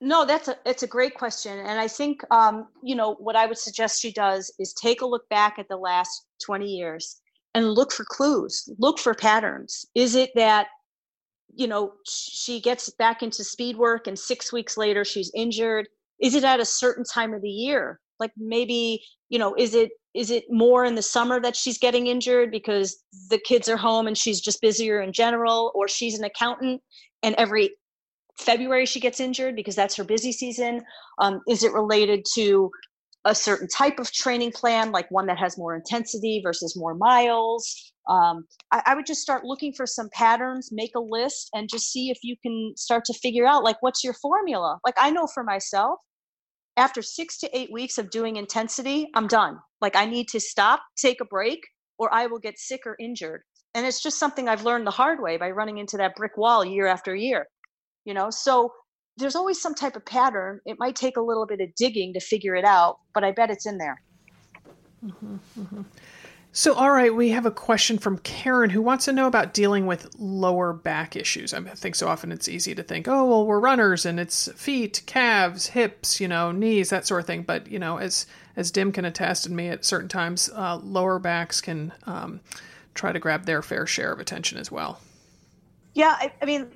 no, that's a it's a great question, and I think um, you know what I would suggest she does is take a look back at the last twenty years and look for clues, look for patterns. Is it that you know she gets back into speed work and six weeks later she's injured? Is it at a certain time of the year? Like maybe you know, is it is it more in the summer that she's getting injured because the kids are home and she's just busier in general, or she's an accountant and every February she gets injured because that's her busy season? Um, is it related to a certain type of training plan, like one that has more intensity versus more miles? Um, I, I, would just start looking for some patterns, make a list, and just see if you can start to figure out like what's your formula. Like I know for myself, after six to eight weeks of doing intensity, I'm done. Like I need to stop, take a break, or I will get sick or injured. And it's just something I've learned the hard way by running into that brick wall year after year you know? So there's always some type of pattern. It might take a little bit of digging to figure it out but i bet it's in there. Mm-hmm, mm-hmm. so all right we have a question from karen who wants to know about dealing with lower back issues. I think so often it's easy to think oh well we're runners and it's feet calves hips you know knees that sort of thing. But you know as as dim can attest and me at certain times uh, lower backs can um, try to grab their fair share of attention as well. Yeah I, I mean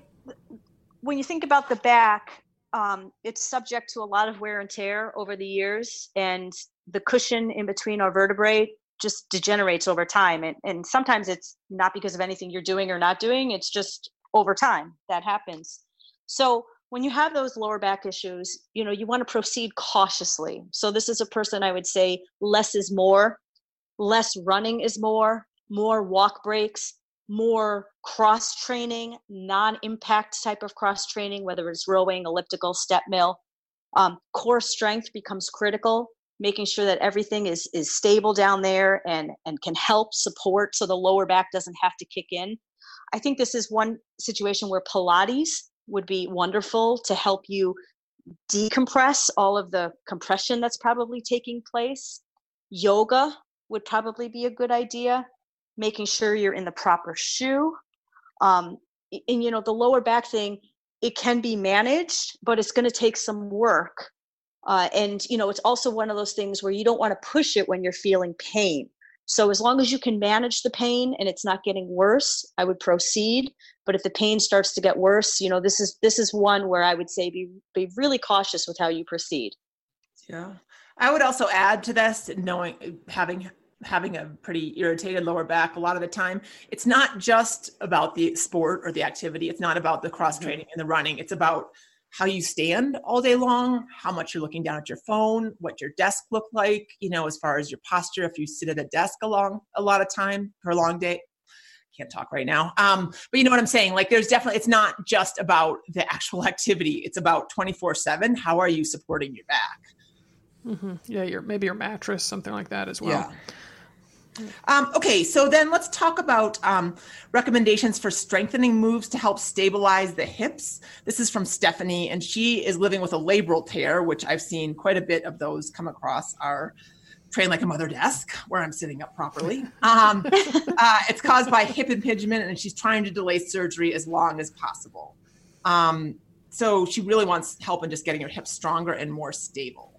when you think about the back, um, it's subject to a lot of wear and tear over the years, and the cushion in between our vertebrae just degenerates over time. And, and sometimes it's not because of anything you're doing or not doing, it's just over time that happens. So when you have those lower back issues, you know, you want to proceed cautiously. So this is a person I would say less is more, less running is more, more walk breaks, more cross training, non impact type of cross training, whether it's rowing, elliptical, step mill. Um, core strength becomes critical, making sure that everything is, is stable down there and, and can help support so the lower back doesn't have to kick in. I think this is one situation where Pilates would be wonderful to help you decompress all of the compression that's probably taking place. Yoga would probably be a good idea making sure you're in the proper shoe. Um, and you know, the lower back thing, it can be managed, but it's going to take some work. Uh, and you know, it's also one of those things where you don't want to push it when you're feeling pain. So as long as you can manage the pain and it's not getting worse, I would proceed. But if the pain starts to get worse, you know, this is this is one where I would say be be really cautious with how you proceed. Yeah. I would also add to this knowing having having a pretty irritated lower back a lot of the time. It's not just about the sport or the activity. It's not about the cross mm-hmm. training and the running. It's about how you stand all day long how much you're looking down at your phone what your desk look like you know as far as your posture if you sit at a desk a long a lot of time for a long day. Can't talk right now. Um, but you know what i'm saying? Like there's definitely it's not just about the actual activity. It's about 24 7 how are you supporting your back? Mm-hmm. yeah your maybe your mattress something like that as well. Yeah. Um, okay, so then let's talk about um, recommendations for strengthening moves to help stabilize the hips. This is from Stephanie, and she is living with a labral tear, which I've seen quite a bit of those come across our train like a mother desk where I'm sitting up properly. Um, uh, it's caused by hip impingement, and she's trying to delay surgery as long as possible. Um, so she really wants help in just getting her hips stronger and more stable.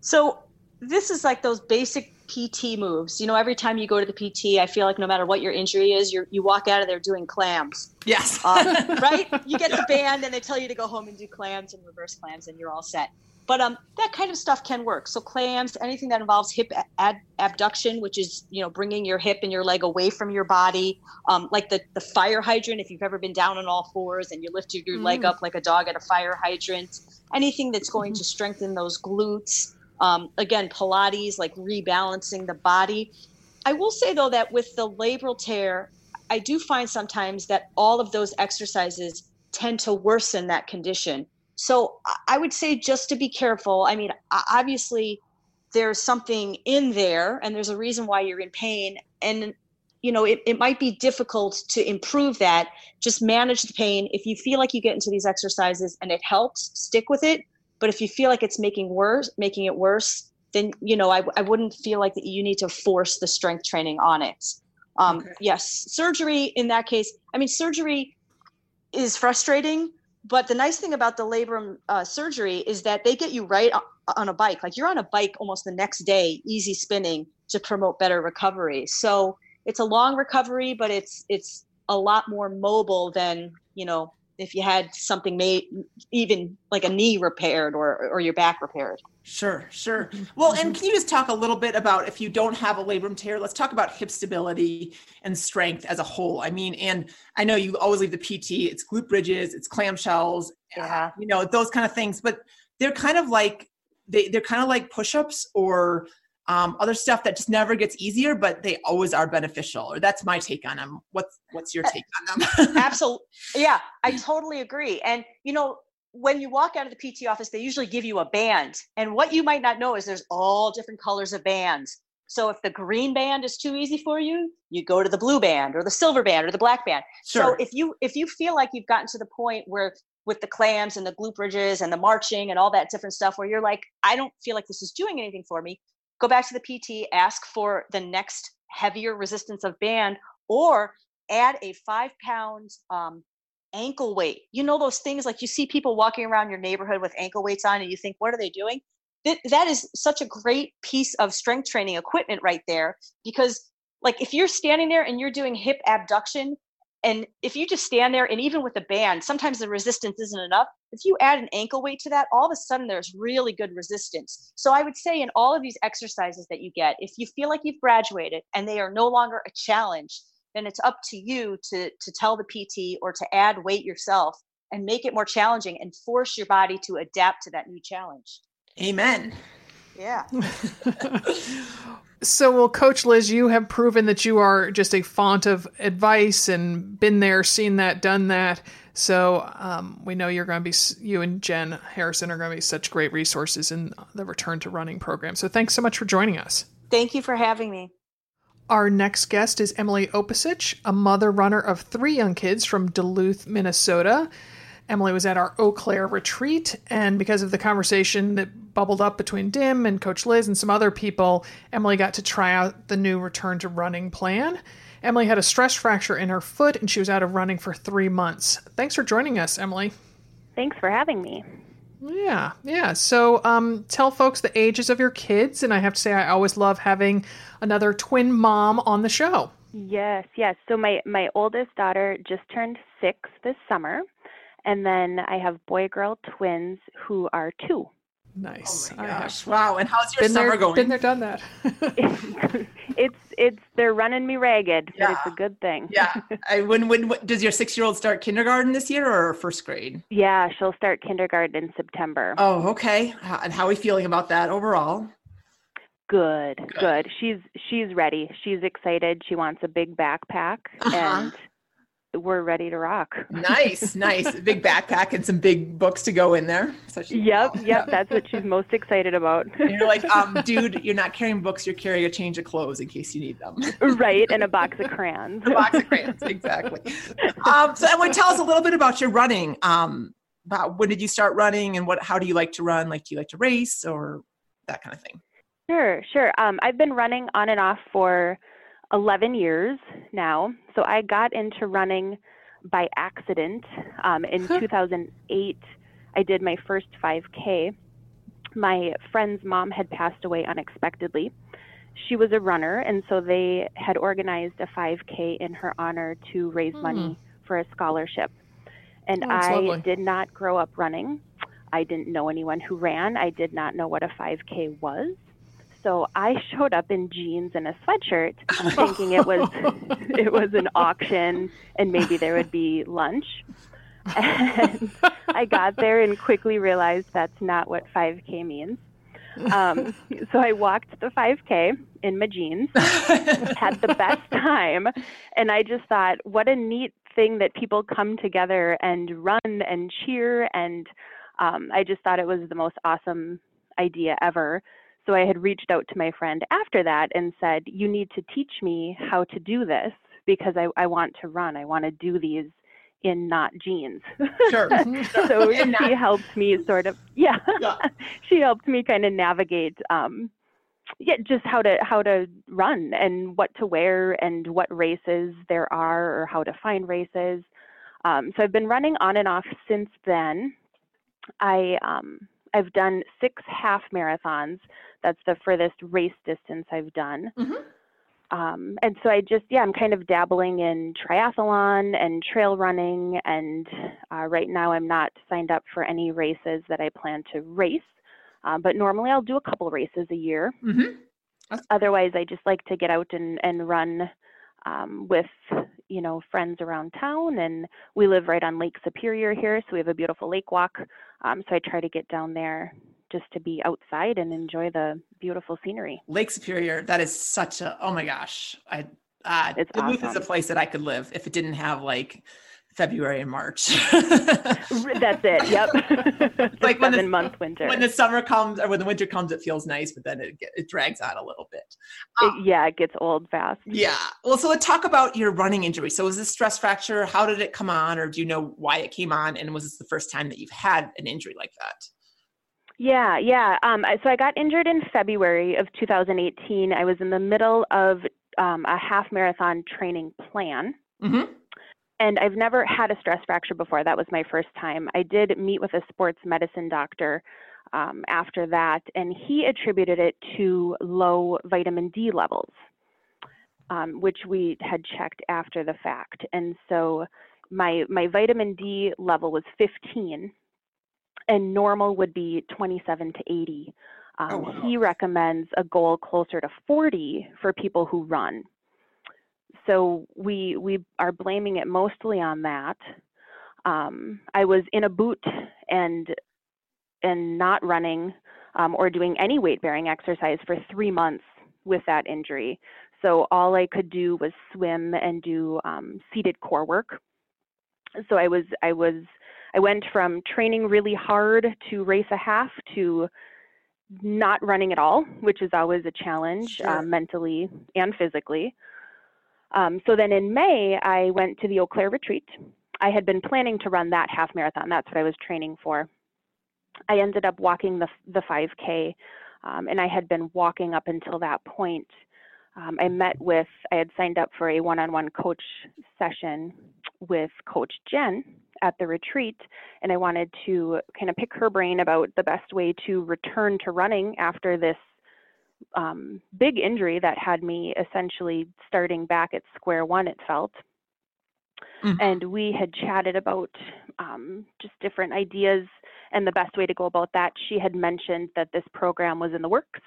So this is like those basic PT moves. You know, every time you go to the PT, I feel like no matter what your injury is, you you walk out of there doing clams. Yes. Um, right? You get the band and they tell you to go home and do clams and reverse clams and you're all set. But um, that kind of stuff can work. So clams, anything that involves hip ad- abduction, which is you know bringing your hip and your leg away from your body, um, like the the fire hydrant. If you've ever been down on all fours and you lift your, mm. leg up like a dog at a fire hydrant, anything that's going mm-hmm. to strengthen those glutes. Um, again, Pilates, like rebalancing the body. I will say though that with the labral tear, I do find sometimes that all of those exercises tend to worsen that condition. So I would say just to be careful. I mean, obviously, there's something in there and there's a reason why you're in pain. And, you know, it, it might be difficult to improve that. Just manage the pain. If you feel like you get into these exercises and it helps, stick with it. But if you feel like it's making worse, making it worse, then you know I, I wouldn't feel like that you need to force the strength training on it. Um, okay. Yes, surgery in that case. I mean, surgery is frustrating, but the nice thing about the labrum uh, surgery is that they get you right on a bike. Like you're on a bike almost the next day, easy spinning to promote better recovery. So it's a long recovery, but it's it's a lot more mobile than you know if you had something made even like a knee repaired or or your back repaired sure sure mm-hmm. well and can you just talk a little bit about if you don't have a labrum tear let's talk about hip stability and strength as a whole i mean and i know you always leave the pt it's glute bridges it's clamshells yeah. you know those kind of things but they're kind of like they, they're kind of like push-ups or um, other stuff that just never gets easier, but they always are beneficial. Or that's my take on them. What's what's your take on them? Absolutely, yeah, I totally agree. And you know, when you walk out of the PT office, they usually give you a band. And what you might not know is there's all different colors of bands. So if the green band is too easy for you, you go to the blue band or the silver band or the black band. Sure. So if you if you feel like you've gotten to the point where with the clams and the glute bridges and the marching and all that different stuff where you're like, I don't feel like this is doing anything for me go back to the PT, ask for the next heavier resistance of band, or add a five pound um, ankle weight. You know, those things like you see people walking around your neighborhood with ankle weights on, and you think, what are they doing? That, that is such a great piece of strength training equipment right there because like if you're standing there and you're doing hip abduction and if you just stand there and even with a band sometimes the resistance isn't enough. If you add an ankle weight to that all of a sudden there's really good resistance. So i would say in all of these exercises that you get if you feel like you've graduated and they are no longer a challenge then it's up to you to to tell the pt or to add weight yourself and make it more challenging and force your body to adapt to that new challenge. Amen. Yeah. So, well, Coach Liz, you have proven that you are just a font of advice and been there, seen that, done that. So, um, we know you're going to be, you and Jen Harrison are going to be such great resources in the Return to Running program. So, thanks so much for joining us. Thank you for having me. Our next guest is Emily Opacich, a mother runner of three young kids from Duluth, Minnesota. Emily was at our Eau Claire retreat, and because of the conversation that bubbled up between Dim and Coach Liz and some other people, Emily got to try out the new return to running plan. Emily had a stress fracture in her foot and she was out of running for three months. Thanks for joining us, Emily. Thanks for having me. Yeah, yeah. So um, tell folks the ages of your kids. And I have to say, I always love having another twin mom on the show. Yes, yes. So my, my oldest daughter just turned six this summer. And then I have boy girl twins who are two. Nice. Oh my gosh! Wow! And how's your been summer there, going? Been there, done that. it's it's they're running me ragged, yeah. but it's a good thing. yeah. I, when, when when does your six year old start kindergarten this year or first grade? Yeah, she'll start kindergarten in September. Oh, okay. And how are we feeling about that overall? Good, good, good. She's she's ready. She's excited. She wants a big backpack uh-huh. and we're ready to rock. nice, nice. big backpack and some big books to go in there. So she, yep, yep. That's what she's most excited about. and you're like, um, dude, you're not carrying books. You're carrying a change of clothes in case you need them. right, and a box of crayons. a box of crayons, exactly. Um, so, Emily, tell us a little bit about your running. Um, about when did you start running, and what? How do you like to run? Like, do you like to race or that kind of thing? Sure, sure. Um, I've been running on and off for 11 years now. So I got into running by accident. Um, in 2008, I did my first 5K. My friend's mom had passed away unexpectedly. She was a runner, and so they had organized a 5K in her honor to raise hmm. money for a scholarship. And oh, I lovely. did not grow up running. I didn't know anyone who ran. I did not know what a 5K was. So I showed up in jeans and a sweatshirt, thinking it was it was an auction and maybe there would be lunch. And I got there and quickly realized that's not what 5K means. Um, so I walked the 5K in my jeans, had the best time, and I just thought, what a neat thing that people come together and run and cheer. And um, I just thought it was the most awesome idea ever. So I had reached out to my friend after that and said, You need to teach me how to do this because I, I want to run. I want to do these in not jeans. Sure. so she not- helped me sort of, yeah, yeah. she helped me kind of navigate, um, yeah, just how to how to run and what to wear and what races there are or how to find races. Um, so I've been running on and off since then. I um, I've done six half marathons. That's the furthest race distance I've done. Mm-hmm. Um, and so I just, yeah, I'm kind of dabbling in triathlon and trail running. And uh, right now I'm not signed up for any races that I plan to race. Uh, but normally I'll do a couple races a year. Mm-hmm. Otherwise, I just like to get out and, and run um, with you know friends around town and we live right on lake superior here so we have a beautiful lake walk um, so i try to get down there just to be outside and enjoy the beautiful scenery lake superior that is such a oh my gosh i uh, it's Duluth awesome. is a place that I could live if it didn't have like February and March. That's it. Yep. like when the month winter. When the summer comes or when the winter comes, it feels nice, but then it it drags on a little bit. Um, it, yeah, it gets old fast. Yeah. Well, so let's talk about your running injury. So, was this stress fracture? How did it come on, or do you know why it came on? And was this the first time that you've had an injury like that? Yeah, yeah. Um, so I got injured in February of 2018. I was in the middle of um, a half marathon training plan. Mm-hmm and I've never had a stress fracture before. That was my first time. I did meet with a sports medicine doctor um, after that, and he attributed it to low vitamin D levels, um, which we had checked after the fact. And so my my vitamin D level was 15, and normal would be 27 to 80. Um, oh, wow. He recommends a goal closer to 40 for people who run so we we are blaming it mostly on that. Um, I was in a boot and and not running um, or doing any weight bearing exercise for three months with that injury. So all I could do was swim and do um, seated core work. So I was I was I went from training really hard to race a half to not running at all, which is always a challenge Sure. um, mentally and physically. Um, so then in May, I went to the Eau Claire retreat. I had been planning to run that half marathon. That's what I was training for. I ended up walking the the 5K, um, and I had been walking up until that point. Um, I met with, I had signed up for a one-on-one coach session with Coach Jen at the retreat, and I wanted to kind of pick her brain about the best way to return to running after this um, big injury that had me essentially starting back at square one. It felt, Mhm. and we had chatted about um, just different ideas and the best way to go about that. She had mentioned that this program was in the works,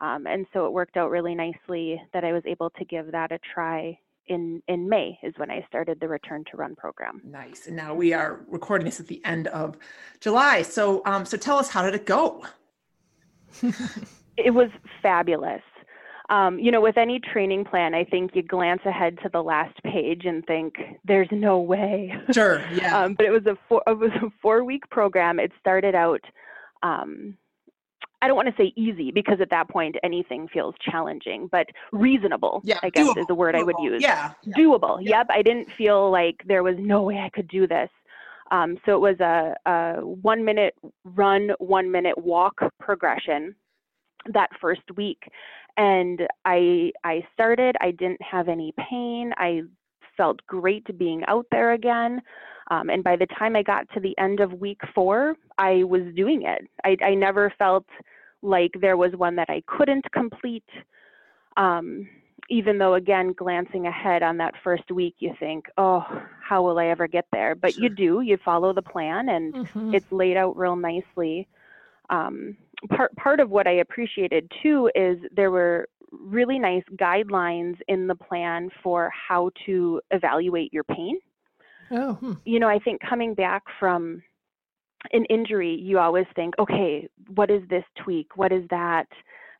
um, and so it worked out really nicely that I was able to give that a try. In in May is when I started the Return to Run program. Nice. And now we are recording this at the end of July. So, um, so tell us, how did it go? it was fabulous. Um, you know, with any training plan, I think you glance ahead to the last page and think, "There's no way." Sure. Yeah. um, but it was a four, it was a four week program. It started out. Um, I don't want to say easy because at that point anything feels challenging, but reasonable. yeah. I guess doable, is the word I would use Yeah. yeah. doable. Yeah. Yep. I didn't feel like there was no way I could do this. Um, so it was a, a one minute run, one minute walk progression that first week. And I, I started, I didn't have any pain. I felt great being out there again. Um, and by the time I got to the end of week four, I was doing it. I, I never felt like there was one that I couldn't complete. Um, even though, again, glancing ahead on that first week, you think, oh, how will I ever get there? But you do, you follow the plan, and Mhm. it's laid out real nicely. Um, part part of what I appreciated too is there were really nice guidelines in the plan for how to evaluate your pain. Oh, hmm. You know, I think coming back from an injury, you always think, okay, what is this tweak? What is that?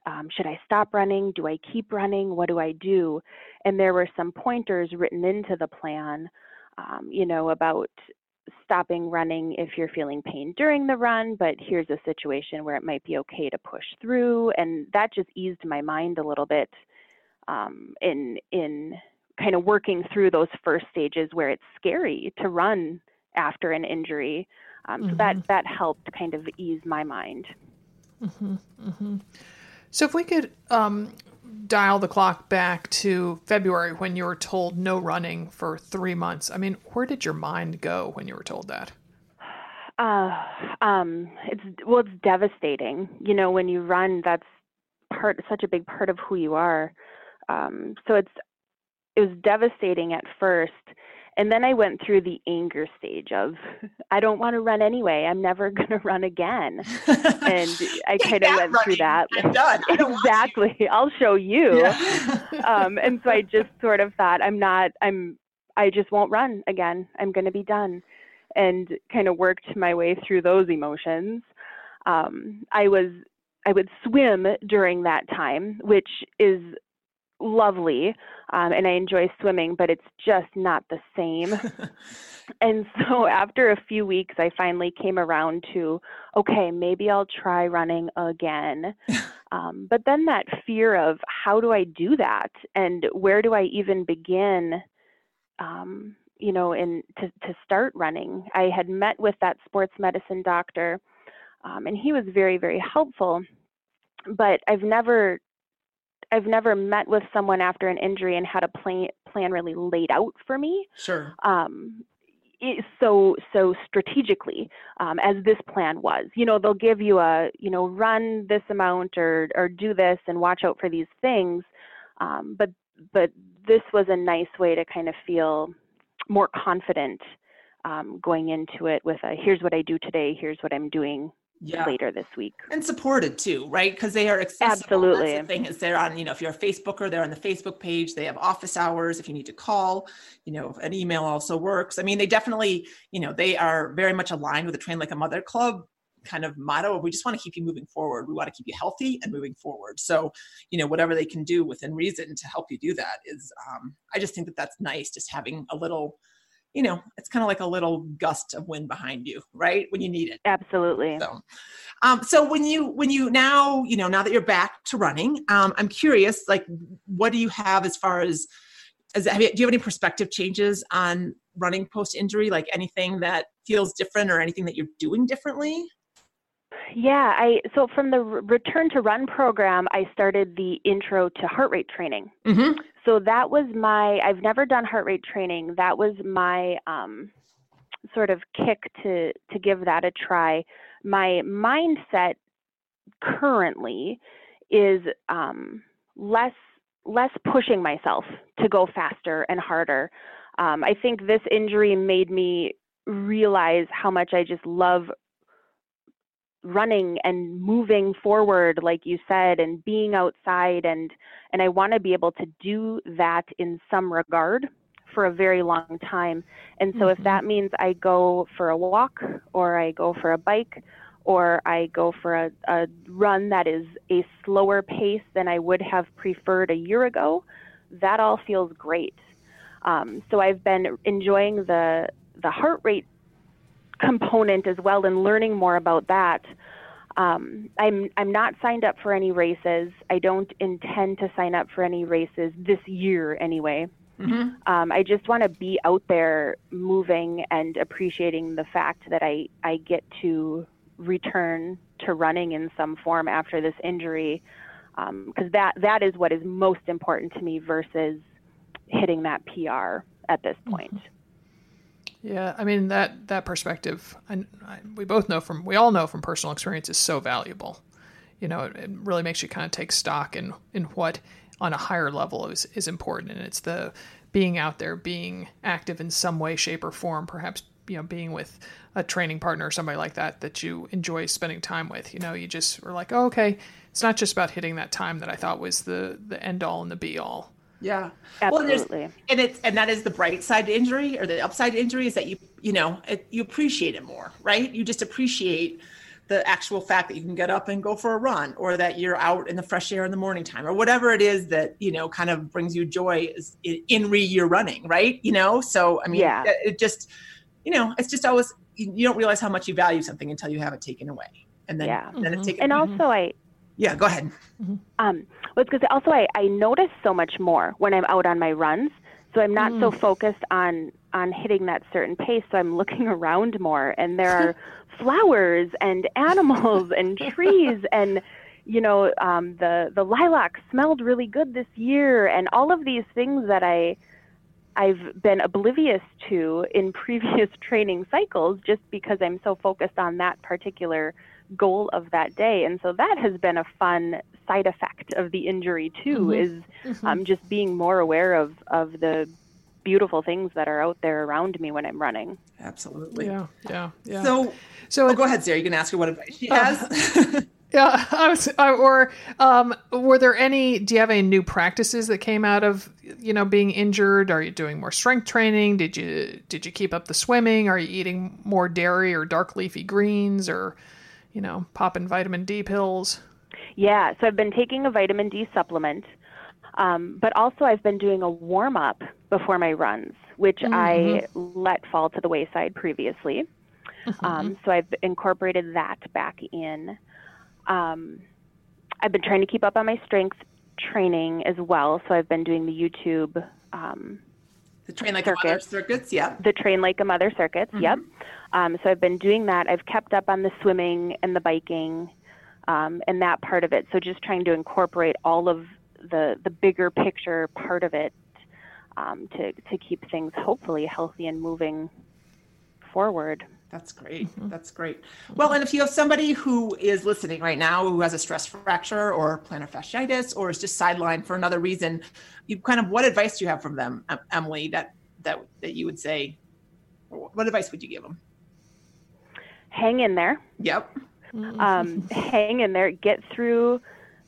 Um, should I stop running? Do I keep running? What do I do? And there were some pointers written into the plan, um, you know, about stopping running if you're feeling pain during the run, but here's a situation where it might be okay to push through. And that just eased my mind a little bit um, in in kind of working through those first stages where it's scary to run after an injury. Um, So that that helped kind of ease my mind. So if we could um, dial the clock back to February when you were told no running for three months, I mean, where did your mind go when you were told that? Uh, um, it's well, it's devastating. You know, when you run, that's part such a big part of who you are. Um, so it's it was devastating at first, and then I went through the anger stage of I don't want to run anyway. I'm never going to run again, and I kind of went through that. I'm done. I don't want you. exactly. I'll show you. Yeah. um, and so I just sort of thought, I'm not, I'm, I just won't run again. I'm going to be done, and kind of worked my way through those emotions. Um, I was, I would swim during that time, which is lovely, um, and I enjoy swimming, but it's just not the same. and so after a few weeks, I finally came around to, okay, maybe I'll try running again. Um, but then that fear of how do I do that and where do I even begin, um, you know, in to, to start running. I had met with that sports medicine doctor, um, and he was very, very helpful. But I've never, I've never met with someone after an injury and had a plan plan really laid out for me Sure. um, so so strategically um, as this plan was. You know, they'll give you a you know run this amount or or do this and watch out for these things, um, but but this was a nice way to kind of feel more confident um, going into it with a here's what I do today, here's what I'm doing Yeah. later this week. and supported too, right? Because they are accessible. Absolutely. That's the thing is they're on, you know, if you're a Facebooker, they're on the Facebook page. They have office hours if you need to call. You know, an email also works. I mean, they definitely, you know, they are very much aligned with the Train Like a Mother Club kind of motto. We just want to keep you moving forward. We want to keep you healthy and moving forward. So, you know, whatever they can do within reason to help you do that is, um, I just think that that's nice. Just having a little, you know, it's kind of like a little gust of wind behind you, right? When you need it. Absolutely. So, um, so when you when you now you know now that you're back to running, um, I'm curious, like, what do you have as far as as have you, do you have any perspective changes on running post injury? Like anything that feels different or anything that you're doing differently? Yeah, I so from the return to run program, I started the intro to heart rate training. Mm-hmm. So that was my I've never done heart rate training. That was my um, sort of kick to to give that a try. My mindset currently is um, less less pushing myself to go faster and harder. Um, I think this injury made me realize how much I just love running and moving forward like you said and being outside and and I want to be able to do that in some regard for a very long time. And so mm-hmm. if that means I go for a walk or I go for a bike or I go for a, a run that is a slower pace than I would have preferred a year ago, that all feels great. Um, so I've been enjoying the the heart rate component as well and learning more about that. Um, I'm I'm not signed up for any races. I don't intend to sign up for any races this year anyway. Mm-hmm. Um, I just want to be out there moving and appreciating the fact that I, I get to return to running in some form after this injury because um, that that is what is most important to me versus hitting that PR at this mm-hmm. Yeah, I mean that that perspective, I, I, we both know from we all know from personal experience is so valuable. You know, it, it really makes you kind of take stock in in what on a higher level is is important, and it's the being out there, being active in some way, shape, or form. Perhaps you know, being with a training partner or somebody like that that you enjoy spending time with. You know, you just are like, oh, okay, it's not just about hitting that time that I thought was the the end all and the be all. Yeah, absolutely. Well, and it's and that is the bright side injury or the upside injury is that you you know it, you appreciate it more, right? You just appreciate the actual fact that you can get up and go for a run or that you're out in the fresh air in the morning time or whatever it is that you know kind of brings you joy is in re year running right you know so i mean yeah. it just you know it's just always you don't realize how much you value something until you have it taken away and then yeah. then mm-hmm. it's taken and also i yeah go ahead mm-hmm. um well because also I, I notice so much more when i'm out on my runs so i'm not mm. so focused on on hitting that certain pace so i'm looking around more and there are flowers and animals and trees and you know um, the the lilac smelled really good this year and all of these things that I I've been oblivious to in previous training cycles just because I'm so focused on that particular goal of that day and so that has been a fun side effect of the injury too mm-hmm. is mm-hmm. Um, just being more aware of of the beautiful things that are out there around me when I'm running. Absolutely. Yeah, yeah, yeah. So, so oh, go ahead, Sarah. You can ask her what advice she has. Uh, yeah, I was, I, or um, were there any? Do you have any new practices that came out of you know being injured? Are you doing more strength training? Did you did you keep up the swimming? Are you eating more dairy or dark leafy greens, or you know popping vitamin D pills? Yeah, so I've been taking a vitamin D supplement. Um, but also, I've been doing a warm up before my runs, which mm-hmm. I let fall to the wayside previously. Mm-hmm. Um, so I've incorporated that back in. Um, I've been trying to keep up on my strength training as well. So I've been doing the YouTube. Um, the train like circuits. a mother circuits, yeah. The train like a mother circuits, mm-hmm. yep. Um, so I've been doing that. I've kept up on the swimming and the biking um, and that part of it. So just trying to incorporate all of the the bigger picture part of it um, to to keep things hopefully healthy and moving forward. That's great. Mm-hmm. That's great. Well, and if you have somebody who is listening right now who has a stress fracture or plantar fasciitis or is just sidelined for another reason, you kind of what advice do you have from them, Emily? That that that you would say, what advice would you give them? Hang in there. Yep. Um, hang in there. Get through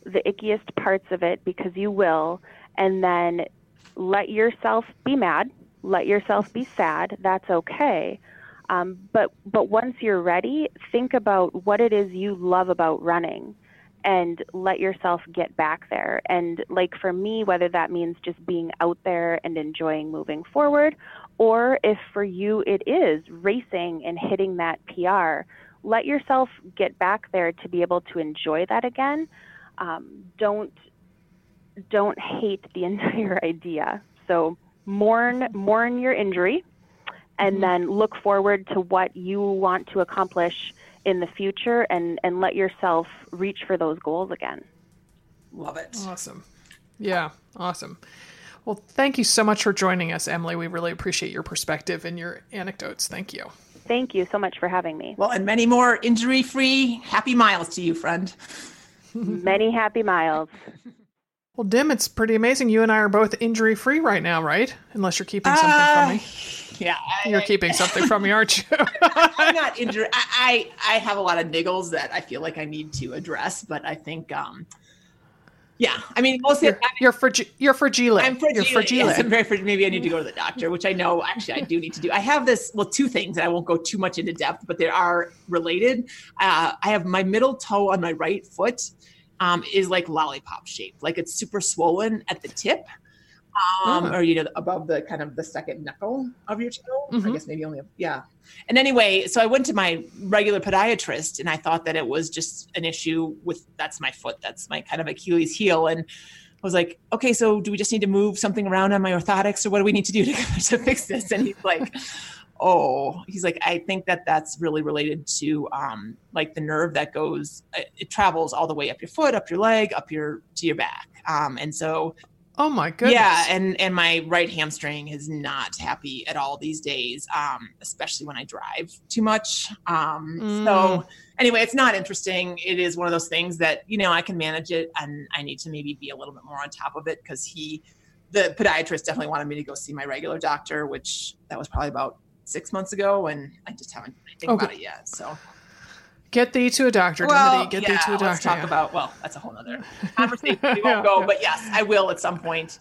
the ickiest parts of it because you will, and then let yourself be mad, let yourself be sad. That's okay. Um, but but once you're ready, think about what it is you love about running, and let yourself get back there. And like for me, whether that means just being out there and enjoying moving forward, or if for you it is racing and hitting that PR, let yourself get back there to be able to enjoy that again. Um, don't don't hate the entire idea. So mourn mourn your injury and mm-hmm. then look forward to what you want to accomplish in the future and and let yourself reach for those goals again. Love it. Awesome. Yeah, awesome. Well, thank you so much for joining us, Emily. We really appreciate your perspective and your anecdotes. Thank you. Thank you so much for having me. Well, and many more injury free, happy miles to you, friend. many happy miles. Well, Dim, it's pretty amazing. You and I are both injury free right now, right? Unless you're keeping something uh, from me. Yeah, I, you're keeping something from me, aren't you? I'm not injured. I, I, I have a lot of niggles that I feel like I need to address, but I think um, yeah, I mean, mostly you're, you're fragile. You're fragile. I'm fragile. You're fragile. Yes, I'm very fragile. Maybe I need to go to the doctor, which I know actually I do need to do. I have this. Well, two things, and I won't go too much into depth, but they are related. Uh, I have my middle toe on my right foot um, is like lollipop shaped, like it's super swollen at the tip um, or you know above the kind of the second knuckle of your toe. Mm-hmm. I guess maybe only yeah. And anyway, so I went to my regular podiatrist, and I thought that it was just an issue with that's my foot, that's my kind of Achilles heel, and I was like, okay, so do we just need to move something around on my orthotics, or what do we need to do to, to fix this? And he's like. oh he's like i think that that's really related to um like the nerve that goes it, it, travels all the way up your foot up your leg up your to your back um and so Oh my goodness. Yeah, and and my right hamstring is not happy at all these days, um, especially when I drive too much. Um, mm. So anyway, it's not interesting. It is one of those things that you know I can manage it, and I need to maybe be a little bit more on top of it because he, the podiatrist, definitely wanted me to go see my regular doctor, which that was probably about six months ago, and I just haven't think okay. about it yet. So Get thee to a doctor, well, Get yeah, thee to a doctor. Let's talk yeah. about well, that's a whole other conversation. We won't yeah, go, but yes, I will at some point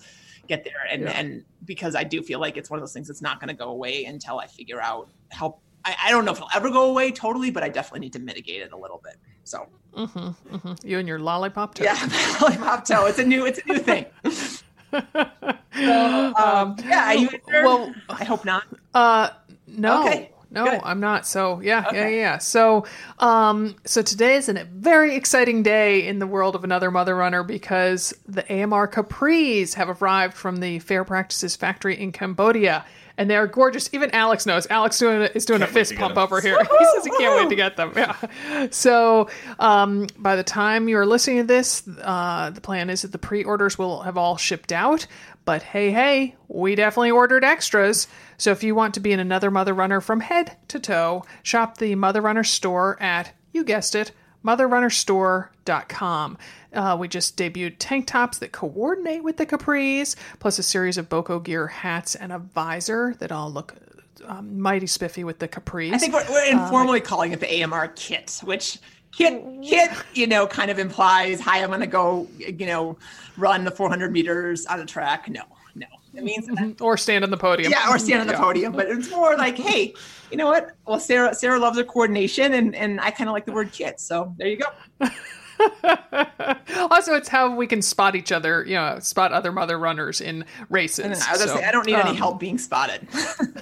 get there. And and because I do feel like it's one of those things that's not going to go away until I figure out how. I, I, don't know if it'll ever go away totally, but I definitely need to mitigate it a little bit. So, mm-hmm, mm-hmm. you and your lollipop toe. Yeah, lollipop toe. It's a new. It's a new thing. so, um, yeah, Well, I hope not. Uh, no. Okay. No, Good. I'm not. So yeah, okay. yeah, yeah. So, um, so today is a very exciting day in the world of another mother runner because the AMR Capris have arrived from the Fair Practices factory in Cambodia, and they are gorgeous. Even Alex knows. Alex doing is doing can't a fist pump over here. he says he can't wait to get them. Yeah. So, um, by the time you are listening to this, uh, the plan is that the pre-orders will have all shipped out. But hey, hey, we definitely ordered extras. So if you want to be in another Mother Runner from head to toe, shop the Mother Runner store at, you guessed it, motherrunnerstore.com. Uh, we just debuted tank tops that coordinate with the capris, plus a series of BOCO Gear hats and a visor that all look um, mighty spiffy with the capris. I think we're, we're informally uh, calling it the AMR kit, which kit kit you know kind of implies hi i'm going to go you know run the 400 meters on a track no no it means mm-hmm. or stand on the podium yeah or stand on the yeah. podium but it's more like hey you know what well sarah sarah loves her coordination and and i kind of like the word kit so there you go also, it's how we can spot each other, you know, spot other mother runners in races. I, know, I was so, say, I don't need um, any help being spotted.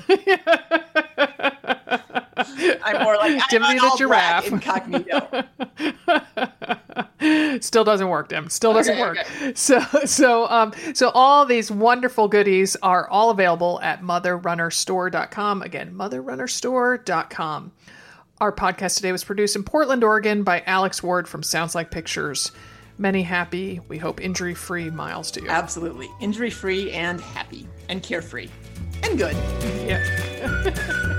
I'm more like Dimity the giraffe. Incognito. Still doesn't work, Dim. Still doesn't okay, work. Okay. So, so, um, so all these wonderful goodies are all available at motherrunnerstore.com. Again, motherrunnerstore.com. Our podcast today was produced in Portland, Oregon by Alex Ward from Sounds Like Pictures. Many happy, we hope injury free miles to you. Absolutely. Injury free and happy and carefree and good. Yeah.